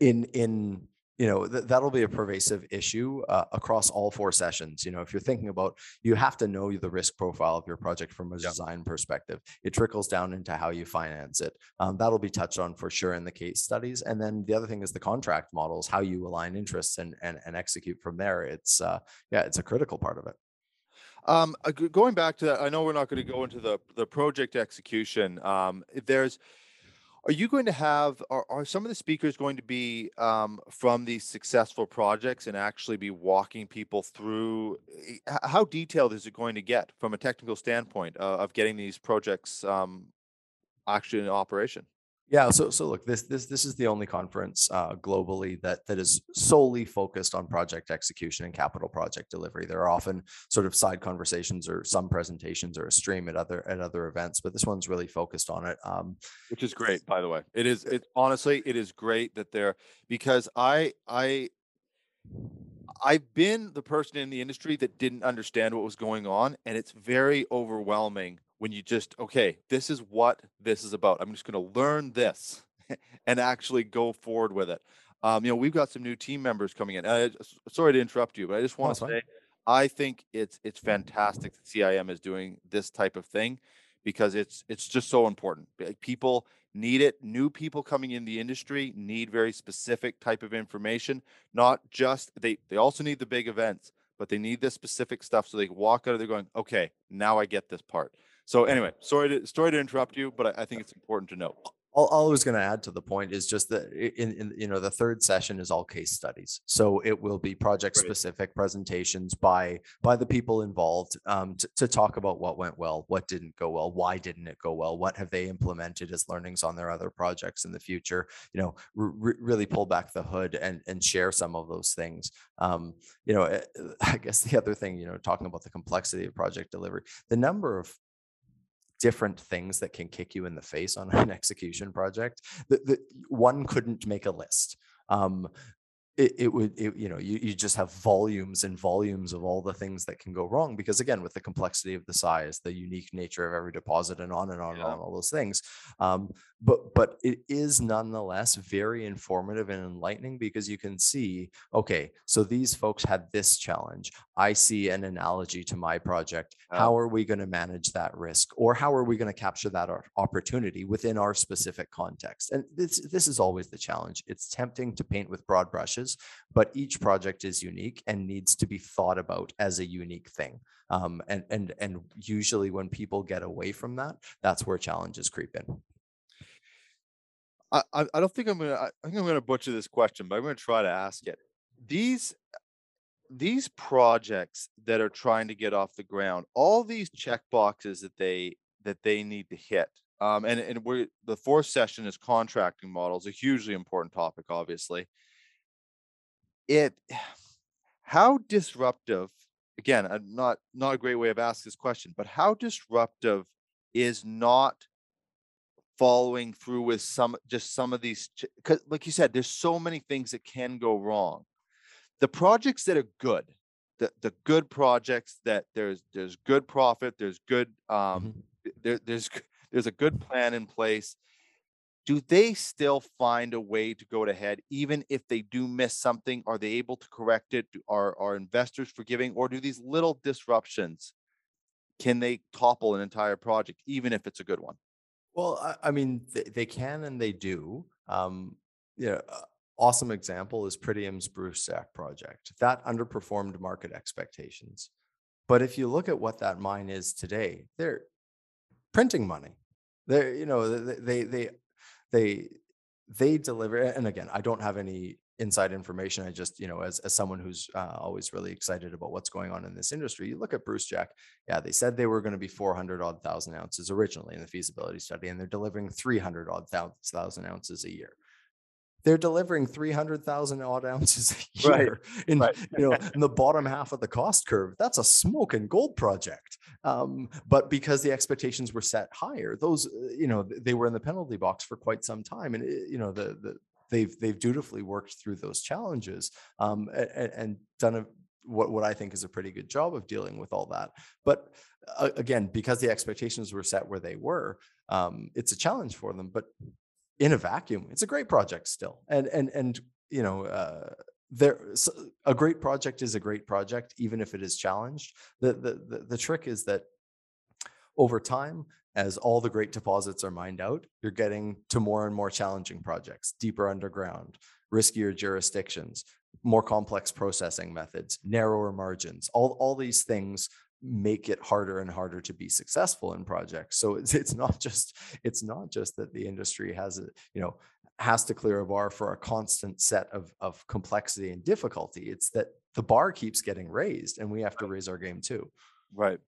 in in you know th- that'll be a pervasive issue uh, across all four sessions. You know, if you're thinking about, you have to know the risk profile of your project from a Yeah. design perspective. It trickles down into how you finance it. Um, that'll be touched on for sure in the case studies. And then the other thing is the contract models, how you align interests and and, and execute from there. It's uh, yeah, it's a critical part of it. Um, going back to that, I know we're not going to go into the the project execution. Um, there's, are you going to have, are, are some of the speakers going to be um, from these successful projects and actually be walking people through? eh, How detailed is it going to get from a technical standpoint uh, of getting these projects um, actually in operation? Yeah, so so look, this this this is the only conference uh, globally that that is solely focused on project execution and capital project delivery. There are often sort of side conversations or some presentations or a stream at other at other events, but this one's really focused on it. Um, which is great by the way it is it honestly it is great that they're because i i i've been the person in the industry that didn't understand what was going on and it's very overwhelming when you just okay this is what this is about. I'm just going to learn this and actually go forward with it. Um, you know we've got some new team members coming in uh, sorry to interrupt you but i just want to say i think it's it's fantastic that cim is doing this type of thing because it's it's just so important. People need it. New people coming in the industry need very specific type of information not just they they also need the big events but they need this specific stuff so they walk out of there going okay now i get this part so anyway sorry to sorry to interrupt you but i, I think it's important to note. all, all I was going to add to the point is just that in, in you know the third session is all case studies, so it will be project specific presentations by by the people involved um, to, to talk about what went well, what didn't go well, why didn't it go well, what have they implemented as learnings on their other projects in the future. You know, really pull back the hood and and share some of those things. Um, you know, eh, I guess the other thing, you know, talking about the complexity of project delivery, the number of different things that can kick you in the face on an execution project that, that one couldn't make a list. Um it, it would it, you know you, you just have volumes and volumes of all the things that can go wrong because again with the complexity of the size the unique nature of every deposit and on and on Yeah. and on all those things um but but it is nonetheless very informative and enlightening because you can see okay so these folks had this challenge. I see an analogy to my project. How are we going to manage that risk? Or how are we going to capture that opportunity within our specific context? And this this is always the challenge. It's tempting to paint with broad brushes but each project is unique and needs to be thought about as a unique thing um, and and and usually when people get away from that that's where challenges creep in I, I, don't think I'm gonna, I think I'm gonna butcher this question, but I'm gonna try to ask it. These, these projects that are trying to get off the ground, all these check boxes that they, that they need to hit. Um, and, and we're, the fourth session is contracting models, a hugely important topic, obviously. It, how disruptive, again, not, not a great way of asking this question, but how disruptive is not following through with some just some of these because like you said there's so many things that can go wrong the projects that are good the the good projects that there's there's good profit there's good um Mhm. there, there's there's a good plan in place do they still find a way to go ahead even if they do miss something are they able to correct it are are investors forgiving or do these little disruptions can they topple an entire project even if it's a good one Well, I, I mean, they, they can and they do. Um, you know, awesome example is Pretium's Bruce Stack project that underperformed market expectations. But if you look at what that mine is today, they're printing money. They're, you know, th- th- they, they, they, they deliver. And again, I don't have any inside information. I just, you know, as, as someone who's uh, always really excited about what's going on in this industry, you look at Brucejack. Yeah, they said they were going to be 400 odd thousand ounces originally in the feasibility study, and they're delivering 300 odd thousand ounces a year. They're delivering 300,000 odd ounces a Right, year in, right. you know, in the bottom half of the cost curve. That's a smoking gold project. Um, but because the expectations were set higher, those, uh, you know, they were in the penalty box for quite some time. And, uh, you know, the, the, they've, they've dutifully worked through those challenges um, and, and done a, what, what I think is a pretty good job of dealing with all that. But uh, again, because the expectations were set where they were, um, it's a challenge for them. But in a vacuum, it's a great project still. And and and you know, uh, there a great project is a great project, even if it is challenged. The the the, the trick is that over time. As all the great deposits are mined out, you're getting to more and more challenging projects, deeper underground, riskier jurisdictions, more complex processing methods, narrower margins, all, all these things make it harder and harder to be successful in projects. So it's, it's not just it's not just that the industry has a, you know has to clear a bar for a constant set of of complexity and difficulty. It's that the bar keeps getting raised and we have to raise our game too. Right.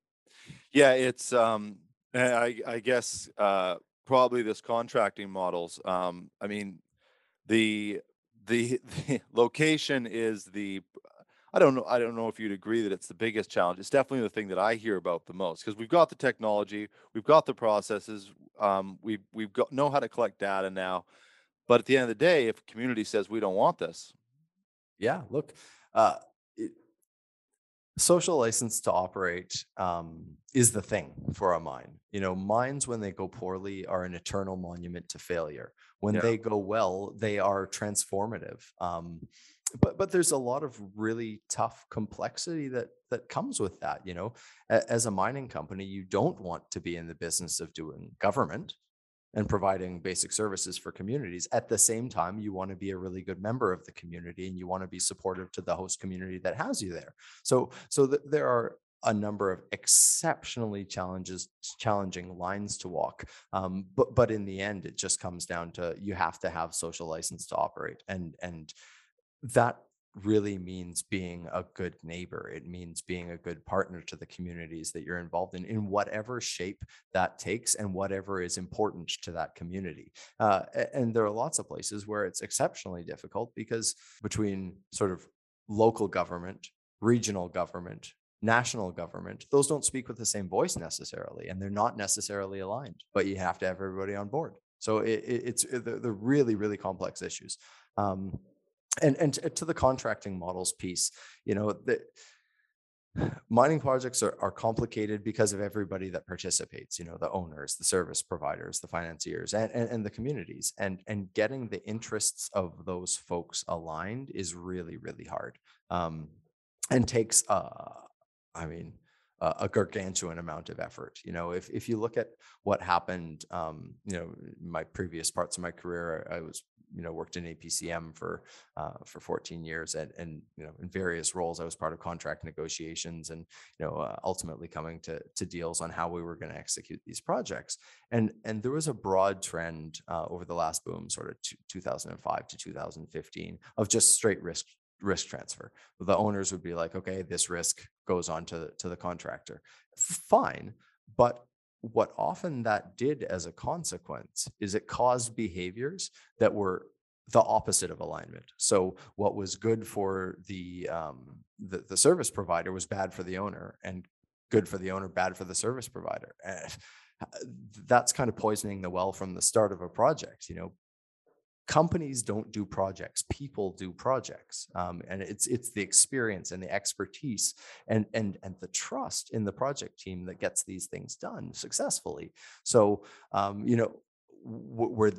Yeah, it's um I I guess uh probably this contracting models. Um I mean the the, the location is the I don't know I don't know if you'd agree that it's the biggest challenge. It's definitely the thing that I hear about the most because we've got the technology, we've got the processes, um we've we've got know how to collect data now. But at the end of the day, if a community says we don't want this, Yeah, look, uh, it, social license to operate um, is the thing for a mine. You know, mines when they go poorly are an eternal monument to failure. When Yeah. they go well, they are transformative. Um, but but there's a lot of really tough complexity that that comes with that. You know, as a mining company, you don't want to be in the business of doing government and providing basic services for communities. At the same time, you want to be a really good member of the community and you want to be supportive to the host community that has you there. So, so th- there are a number of exceptionally challenges, challenging lines to walk. Um, but but in the end, it just comes down to you have to have social license to operate, and and that really means being a good neighbor. It means being a good partner to the communities that you're involved in, in whatever shape that takes and whatever is important to that community. Uh, and there are lots of places where it's exceptionally difficult because between sort of local government, regional government, national government, those don't speak with the same voice necessarily, and they're not necessarily aligned, but you have to have everybody on board. So it, it, it's uh, they're, they're really, really complex issues. Um, and and to the contracting models piece, you know, the mining projects are, are complicated because of everybody that participates you know the owners the service providers the financiers and, and, and the communities. And and getting the interests of those folks aligned is really really hard um, and takes uh i mean a a gargantuan amount of effort. You know if if you look at what happened um you know my previous parts of my career i was you know, worked in EPCM for uh, for 14 years, and and you know, in various roles, I was part of contract negotiations, and you know, uh, ultimately coming to to deals on how we were going to execute these projects. And and there was a broad trend uh, over the last boom, sort of t- 2005 to 2015, of just straight risk risk transfer. The owners would be like, okay, this risk goes on to, to the contractor. Fine. But what often that did as a consequence is it caused behaviors that were the opposite of alignment. So what was good for the, um, the the service provider was bad for the owner, and good for the owner, bad for the service provider. And that's kind of poisoning the well from the start of a project. You know, companies don't do projects people do projects um, and it's it's the experience and the expertise and and and the trust in the project team that gets these things done successfully. So um, you know w- where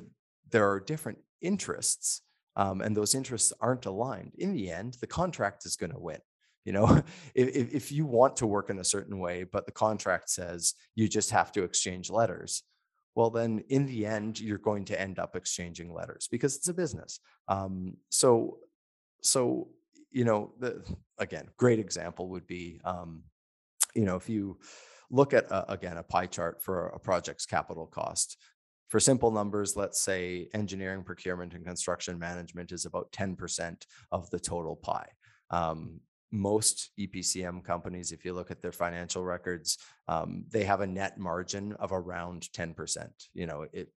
there are different interests um, and those interests aren't aligned in the end the contract is going to win. You know if, if you want to work in a certain way but the contract says you just have to exchange letters well then in the end you're going to end up exchanging letters because it's a business. Um, so so you know the again great example would be um, you know if you look at a, again a pie chart for a project's capital cost for simple numbers let's say engineering procurement and construction management is about 10% of the total pie. Um, most EPCM companies, if you look at their financial records, um, they have a net margin of around 10%. You know, it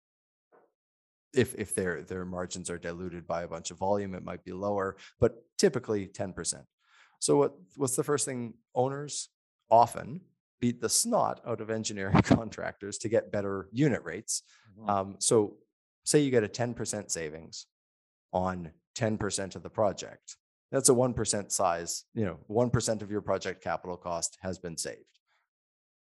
if if their their margins are diluted by a bunch of volume, it might be lower, but typically 10%. So what what's the first thing owners often beat the snot out of engineering contractors to get better unit rates. Mm-hmm. Um, so say you get a 10% savings on 10% of the project that's a 1% size, you know, 1% of your project capital cost has been saved.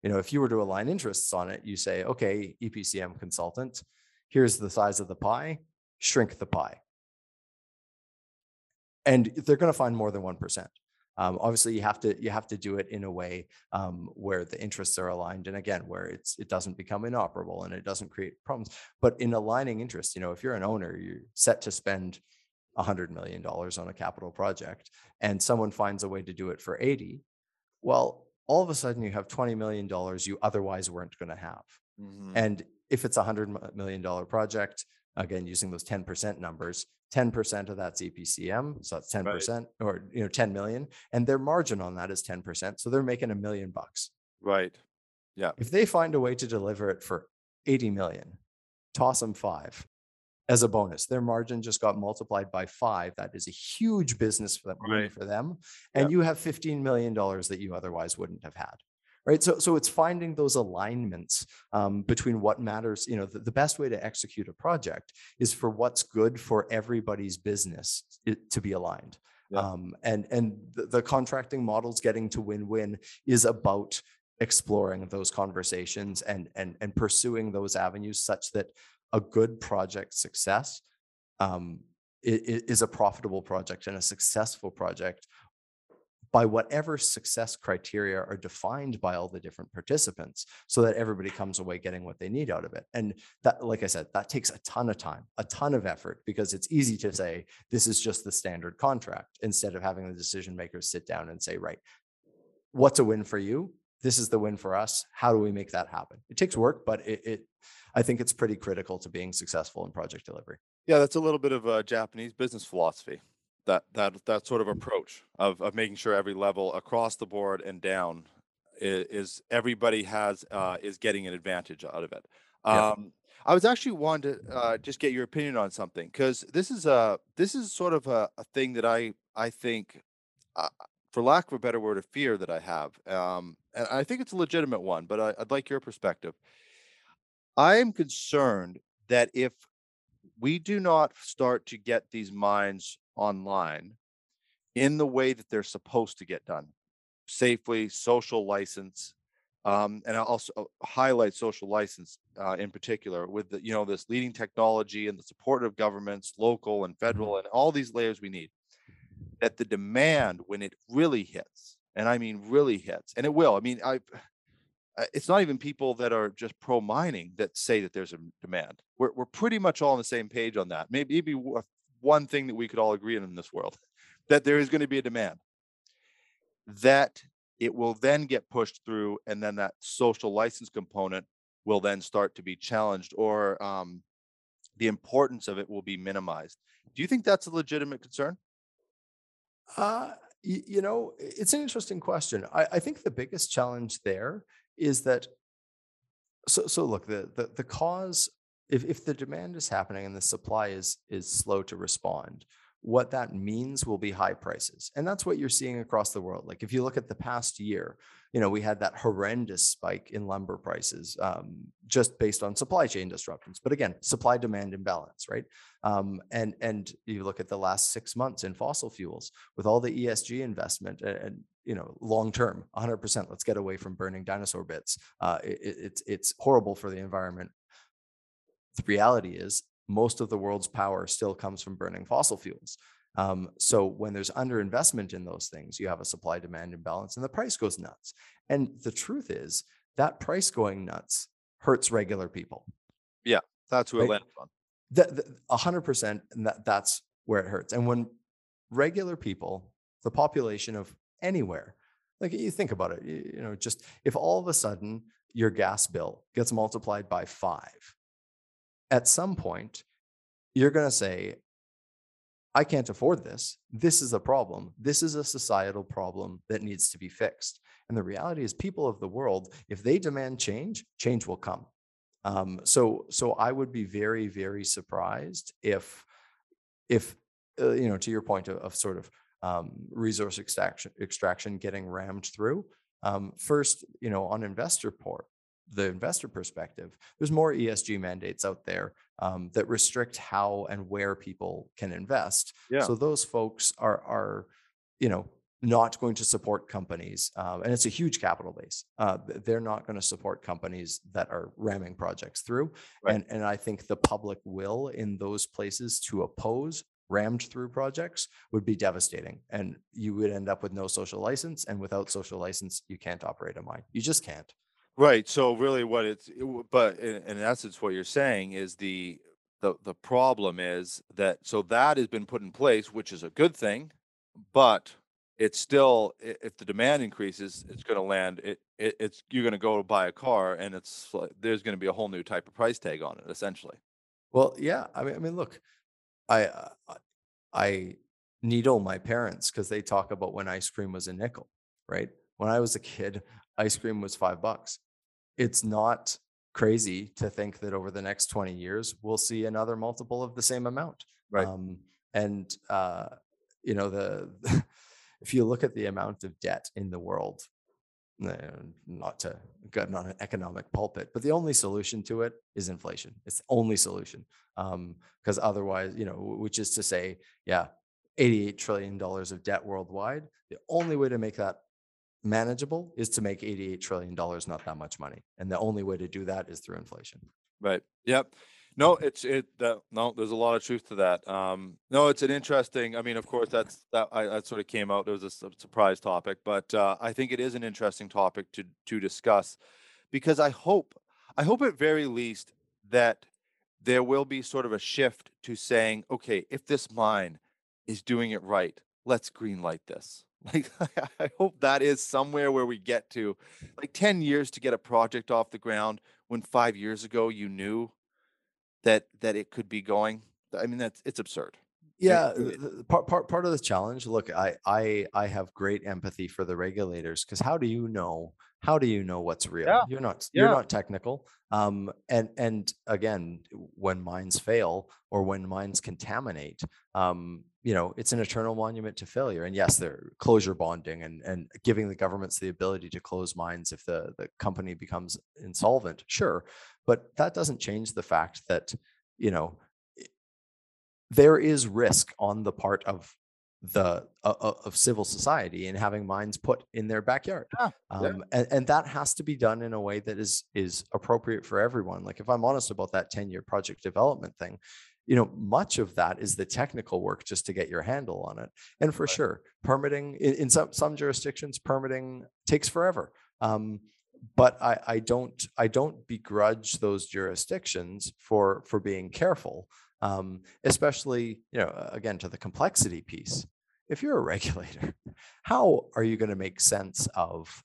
You know, if you were to align interests on it, you say, okay, EPCM consultant, here's the size of the pie, shrink the pie. And they're going to find more than 1%. Um, obviously, you have to you have to do it in a way um, where the interests are aligned, and again, where it's it doesn't become inoperable and it doesn't create problems. But in aligning interests, you know, if you're an owner, you're set to spend $100 million on a capital project and someone finds a way to do it for 80 well all of a sudden you have $20 million you otherwise weren't going to have mm-hmm. and if it's a $100 million project again using those 10% numbers 10% of that's epcm so that's 10% right. or you know 10 million and their margin on that is 10% so they're making a million bucks right yeah if they find a way to deliver it for 80 million toss them five as a bonus. Their margin just got multiplied by five. That is a huge business for them, right. for them. And yep. you have $15 million that you otherwise wouldn't have had. Right. So, so it's finding those alignments um, between what matters. You know, the, the, best way to execute a project is for what's good for everybody's business to be aligned. Yep. Um, and and the, the contracting models getting to win-win is about exploring those conversations and and and pursuing those avenues such that a good project success um, is a profitable project and a successful project by whatever success criteria are defined by all the different participants so that everybody comes away getting what they need out of it. And that like i said that takes a ton of time a ton of effort because it's easy to say this is just the standard contract instead of having the decision makers sit down and say right what's a win for you this is the win for us how do we make that happen it takes work but it, it I think it's pretty critical to being successful in project delivery. Yeah, that's a little bit of a Japanese business philosophy. That that that sort of mm. approach of of making sure every level across the board and down is, is everybody has uh, is getting an advantage out of it. Um, I was actually wanting to uh, just get your opinion on something because this is a this is sort of a, a thing that I I think, uh, for lack of a better word, a fear that I have, um, and I think it's a legitimate one. But I, I'd like your perspective. I am concerned that if we do not start to get these mines online in the way that they're supposed to get done safely, social license, um, and I also uh, highlight social license uh, in particular with the, you know this leading technology and the support of governments, local and federal, and all these layers we need. That the demand when it really hits, and I mean really hits, and it will. I mean, I uh, it's not even people that are just pro mining that say that there's a demand. We're, we're pretty much all on the same page on that. Maybe, w- one thing that we could all agree on in this world, that there is going to be a demand. That it will then get pushed through and then that social license component will then start to be challenged or um, the importance of it will be minimized. Do you think that's a legitimate concern? Uh, you, you know, it's an interesting question. I, I think the biggest challenge there is that. So, so look, the, the, the cause, if, if the demand is happening and the supply is, is slow to respond, what that means will be high prices. And that's what you're seeing across the world. Like if you look at the past year, you know, we had that horrendous spike in lumber prices um, just based on supply chain disruptions. But again, supply demand imbalance, right? Um, and and you look at the last six months in fossil fuels with all the ESG investment and, and you know long term, 100%. Let's get away from burning dinosaur bits. Uh, it, it- it's it's horrible for the environment. The reality is most of the world's power still comes from burning fossil fuels. Um, so when there's underinvestment in those things, you have a supply demand imbalance and the price goes nuts. And the truth is that price going nuts hurts regular people. Yeah, that's it Right. lands on. A hundred percent, and that that's where it hurts. And when regular people, the population of anywhere, like you think about it, you, you know, just if all of a sudden your gas bill gets multiplied by five, at some point you're going to say, I can't afford this. This is a problem. This is a societal problem that needs to be fixed. And the reality is, people of the world, if they demand change, change will come. Um, so, so I would be very, very surprised if, if uh, you know, to your point of, of sort of um, resource extraction, extraction getting rammed through. Um, first, you know, on investor port, the investor perspective, there's more ESG mandates out there um, that restrict how and where people can invest. Yeah. So those folks are are, you know, not going to support companies, um, and it's a huge capital base. Uh, they're not going to support companies that are ramming projects through, Right. and and I think the public will in those places to oppose rammed through projects would be devastating, and you would end up with no social license, and without social license, you can't operate a mine. You just can't. Right. So really what it's, it but in, in essence, what you're saying is the, the, the problem is that, so that has been put in place, which is a good thing, but it's still, if the demand increases, it's going to land, it, it, it's, you're going to go buy a car and it's, like- there's going to be a whole new type of price tag on it, essentially. Well, yeah. I mean, I mean, look, I uh, I- I needle my parents because they talk about when ice cream was a nickel, right? When I was a kid, ice cream was five bucks. It's not crazy to think that over the next 20 years, we'll see another multiple of the same amount. Right. Um, and, uh, you know, the, if you look at the amount of debt in the world, not to get on an economic pulpit, but the only solution to it is inflation. It's the only solution. Um, because otherwise, you know, which is to say, yeah, 88 trillion dollars of debt worldwide. The only way to make that manageable is to make 88 trillion dollars not that much money. And the only way to do that is through inflation. Right. Yep. No, it's it no, there's a lot of truth to that. Um, no, it's an interesting. I mean, of course, that's that I, that sort of came out. There was a surprise topic, but uh, I think it is an interesting topic to to discuss because I hope I hope at very least that there will be sort of a shift to saying, okay, if this mine is doing it right, let's green light this. Like I hope that is somewhere where we get to like 10 years to get a project off the ground when 5 years ago you knew that that it could be going. I mean that's it's absurd. Yeah, really- the- the part, part part of the challenge. Look, I I I have great empathy for the regulators because how do you know? How do you know what's real? Yeah, You're not you're not technical. Um, and and again, when mines fail or when mines contaminate, um, you know, it's an eternal monument to failure. And yes, they're closure bonding and and giving the governments the ability to close mines if the the company becomes insolvent. Sure, but that doesn't change the fact that you know there is risk on the part of the uh, of civil society in having mines put in their backyard Yeah, yeah. um, and, and that has to be done in a way that is is appropriate for everyone like if i'm honest about that 10 year project development thing you know much of that is the technical work just to get your handle on it and for Right. sure permitting in, in some some jurisdictions permitting takes forever um, but I, I don't I don't begrudge those jurisdictions for for being careful, um, especially you know again to the complexity piece. If you're a regulator, how are you going to make sense of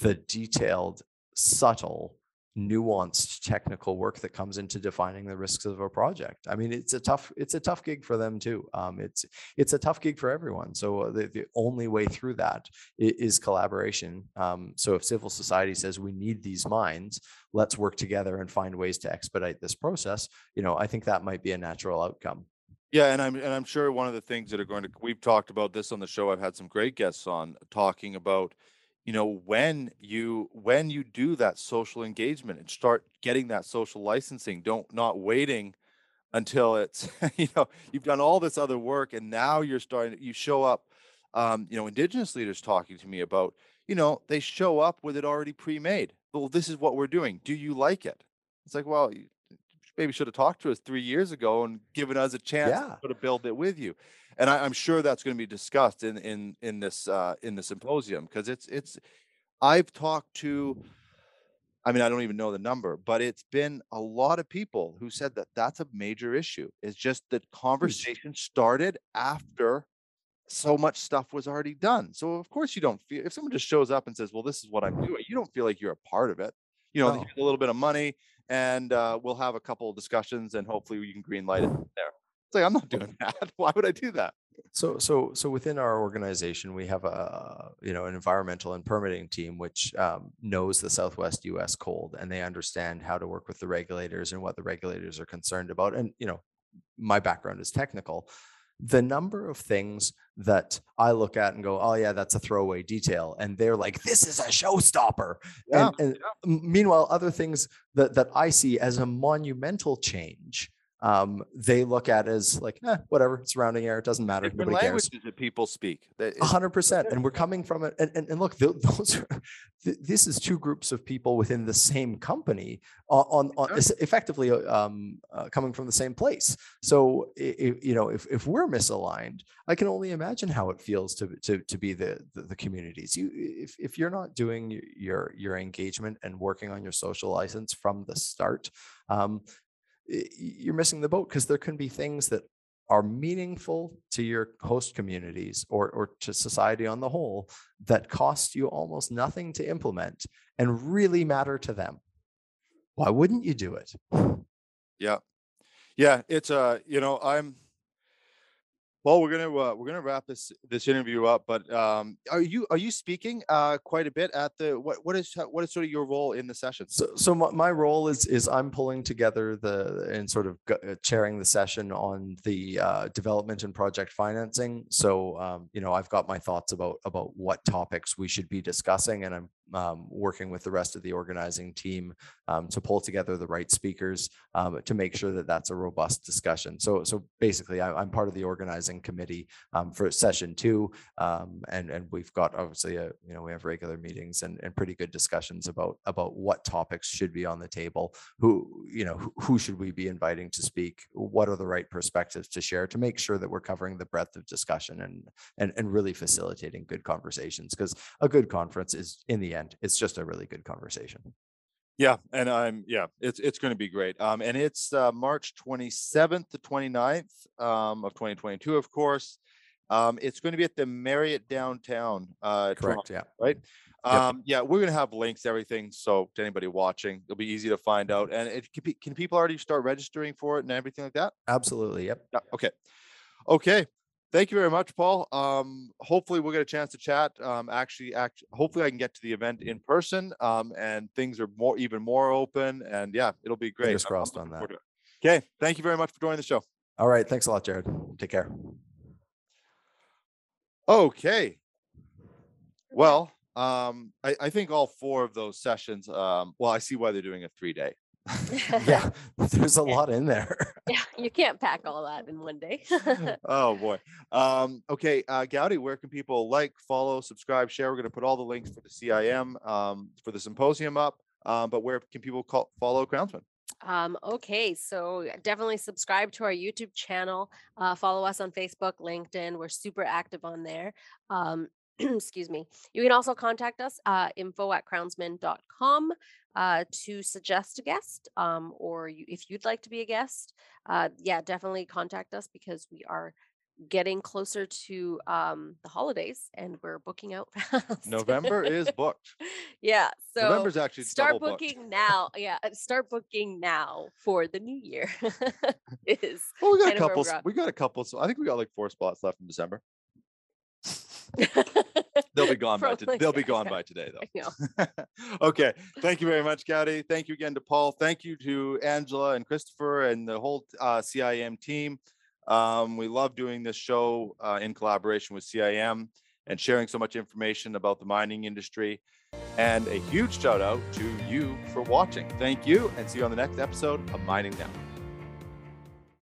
the detailed, subtle nuanced technical work that comes into defining the risks of a project. I mean, it's a tough, it's a tough gig for them too. Um, it's it's a tough gig for everyone. So uh, the, the only way through that is collaboration. Um, so if civil society says we need these minds, let's work together and find ways to expedite this process. You know, I think that might be a natural outcome. Yeah, and I'm and I'm sure one of the things that are going to we've talked about this on the show. I've had some great guests on talking about, you know, when you when you do that social engagement and start getting that social licensing, don't not waiting until it's you know you've done all this other work and now you're starting you show up um you know indigenous leaders talking to me about you know they show up with it already pre-made. Well this is what we're doing. Do you like it? It's like well maybe should have talked to us three years ago and given us a chance Yeah. to sort of build it with you and I, i'm sure that's going to be discussed in in in this uh in the symposium because it's it's i've talked to I mean, I don't even know the number, but it's been a lot of people who said that that's a major issue. It's just that conversation started after so much stuff was already done. So of course you don't feel if someone just shows up and says, "Well, this is what I'm doing," you don't feel like you're a part of it. You know, No. a little bit of money, and uh, we'll have a couple of discussions, and hopefully we can green light it there. It's like I'm not doing that. Why would I do that? So, so, so within our organization, we have a, you know, an environmental and permitting team, which um, knows the Southwest US cold and they understand how to work with the regulators and what the regulators are concerned about. And, you know, my background is technical. The number of things that I look at and go, oh yeah, that's a throwaway detail. And they're like, this is a showstopper. Yeah, and, and m- meanwhile, other things that, that I see as a monumental change, um, they look at as like, eh, whatever, it's rounding error, it doesn't matter. Different Nobody cares. languages that people speak. Hundred percent. And we're coming from it. And, and, and look, tho- those are, th- this is two groups of people within the same company on, on, on effectively uh, um, uh, coming from the same place. So, i- i- you know, if, if we're misaligned, I can only imagine how it feels to, to, to be the, the, the communities. You, if, if you're not doing your, your engagement and working on your social license from the start, um, you're missing the boat because there can be things that are meaningful to your host communities or, or to society on the whole that cost you almost nothing to implement and really matter to them. Why wouldn't you do it? Yeah. Yeah, it's uh, you know, I'm well, we're gonna uh, we're gonna wrap this this interview up, but um are you are you speaking uh quite a bit at the what what is what is sort of your role in the session? So, so my, my role is is I'm pulling together the and sort of uh, chairing the session on the uh, development and project financing. So, um, you know, I've got my thoughts about about what topics we should be discussing, and I'm um, working with the rest of the organizing team um, to pull together the right speakers um, to make sure that that's a robust discussion. So, so basically, I, I'm part of the organizing committee um, for session two, um, and and we've got obviously a you know we have regular meetings and and pretty good discussions about about what topics should be on the table. Who you know who, who should we be inviting to speak? What are the right perspectives to share to make sure that we're covering the breadth of discussion and and and really facilitating good conversations because a good conference is in the end it's just a really good conversation. Yeah, and I'm yeah, it's it's going to be great. Um, and it's uh, March 27th to 29th um, of 2022, of course. Um, it's going to be at the Marriott downtown. Uh, Toronto, Correct. Yeah. right? Yep. Um, yeah, we're gonna have links, everything. So to anybody watching, it'll be easy to find out. And it can, be, can people already start registering for it and everything like that? Absolutely. Yep. Yeah. Okay. Okay. Thank you very much, Paul. Um, hopefully we'll get a chance to chat. Um, actually, act, hopefully I can get to the event in person. Um, and things are more, even more open. And yeah, it'll be great. Fingers crossed on that. forward to it. Okay. Thank you very much for joining the show. All right. Thanks a lot, Jared. Take care. Okay. Well, um, I, I think all four of those sessions, um, well, I see why they're doing a three day. Yeah. There's a lot in there. yeah, you can't pack all that in one day. oh boy. Um, okay, uh, Gowdy, where can people like, follow, subscribe, share? We're going to put all the links for the CIM um, for the symposium up. Um, but where can people call, follow Crownsman? Um, okay, so definitely subscribe to our YouTube channel. Uh, follow us on Facebook, LinkedIn. We're super active on there. Um, excuse me. You can also contact us, uh, info at crownsman.com uh, to suggest a guest um, or you, if you'd like to be a guest. Uh, yeah, definitely contact us because we are getting closer to um, the holidays and we're booking out fast. November is booked. yeah. So November's actually start booking now. Yeah. uh, Start booking now for the new year is Well, we got a couple. we're s- at. We got a couple. So I think we got like four spots left in December. They'll be gone by. To, Probably, they'll be gone by today, though. Okay. Thank you very much, Gowdy. Thank you again to Paul. Thank you to Angela and Christopher and the whole uh, CIM team. Um, we love doing this show uh, in collaboration with CIM and sharing so much information about the mining industry. And a huge shout out to you for watching. Thank you, and see you on the next episode of Mining Now.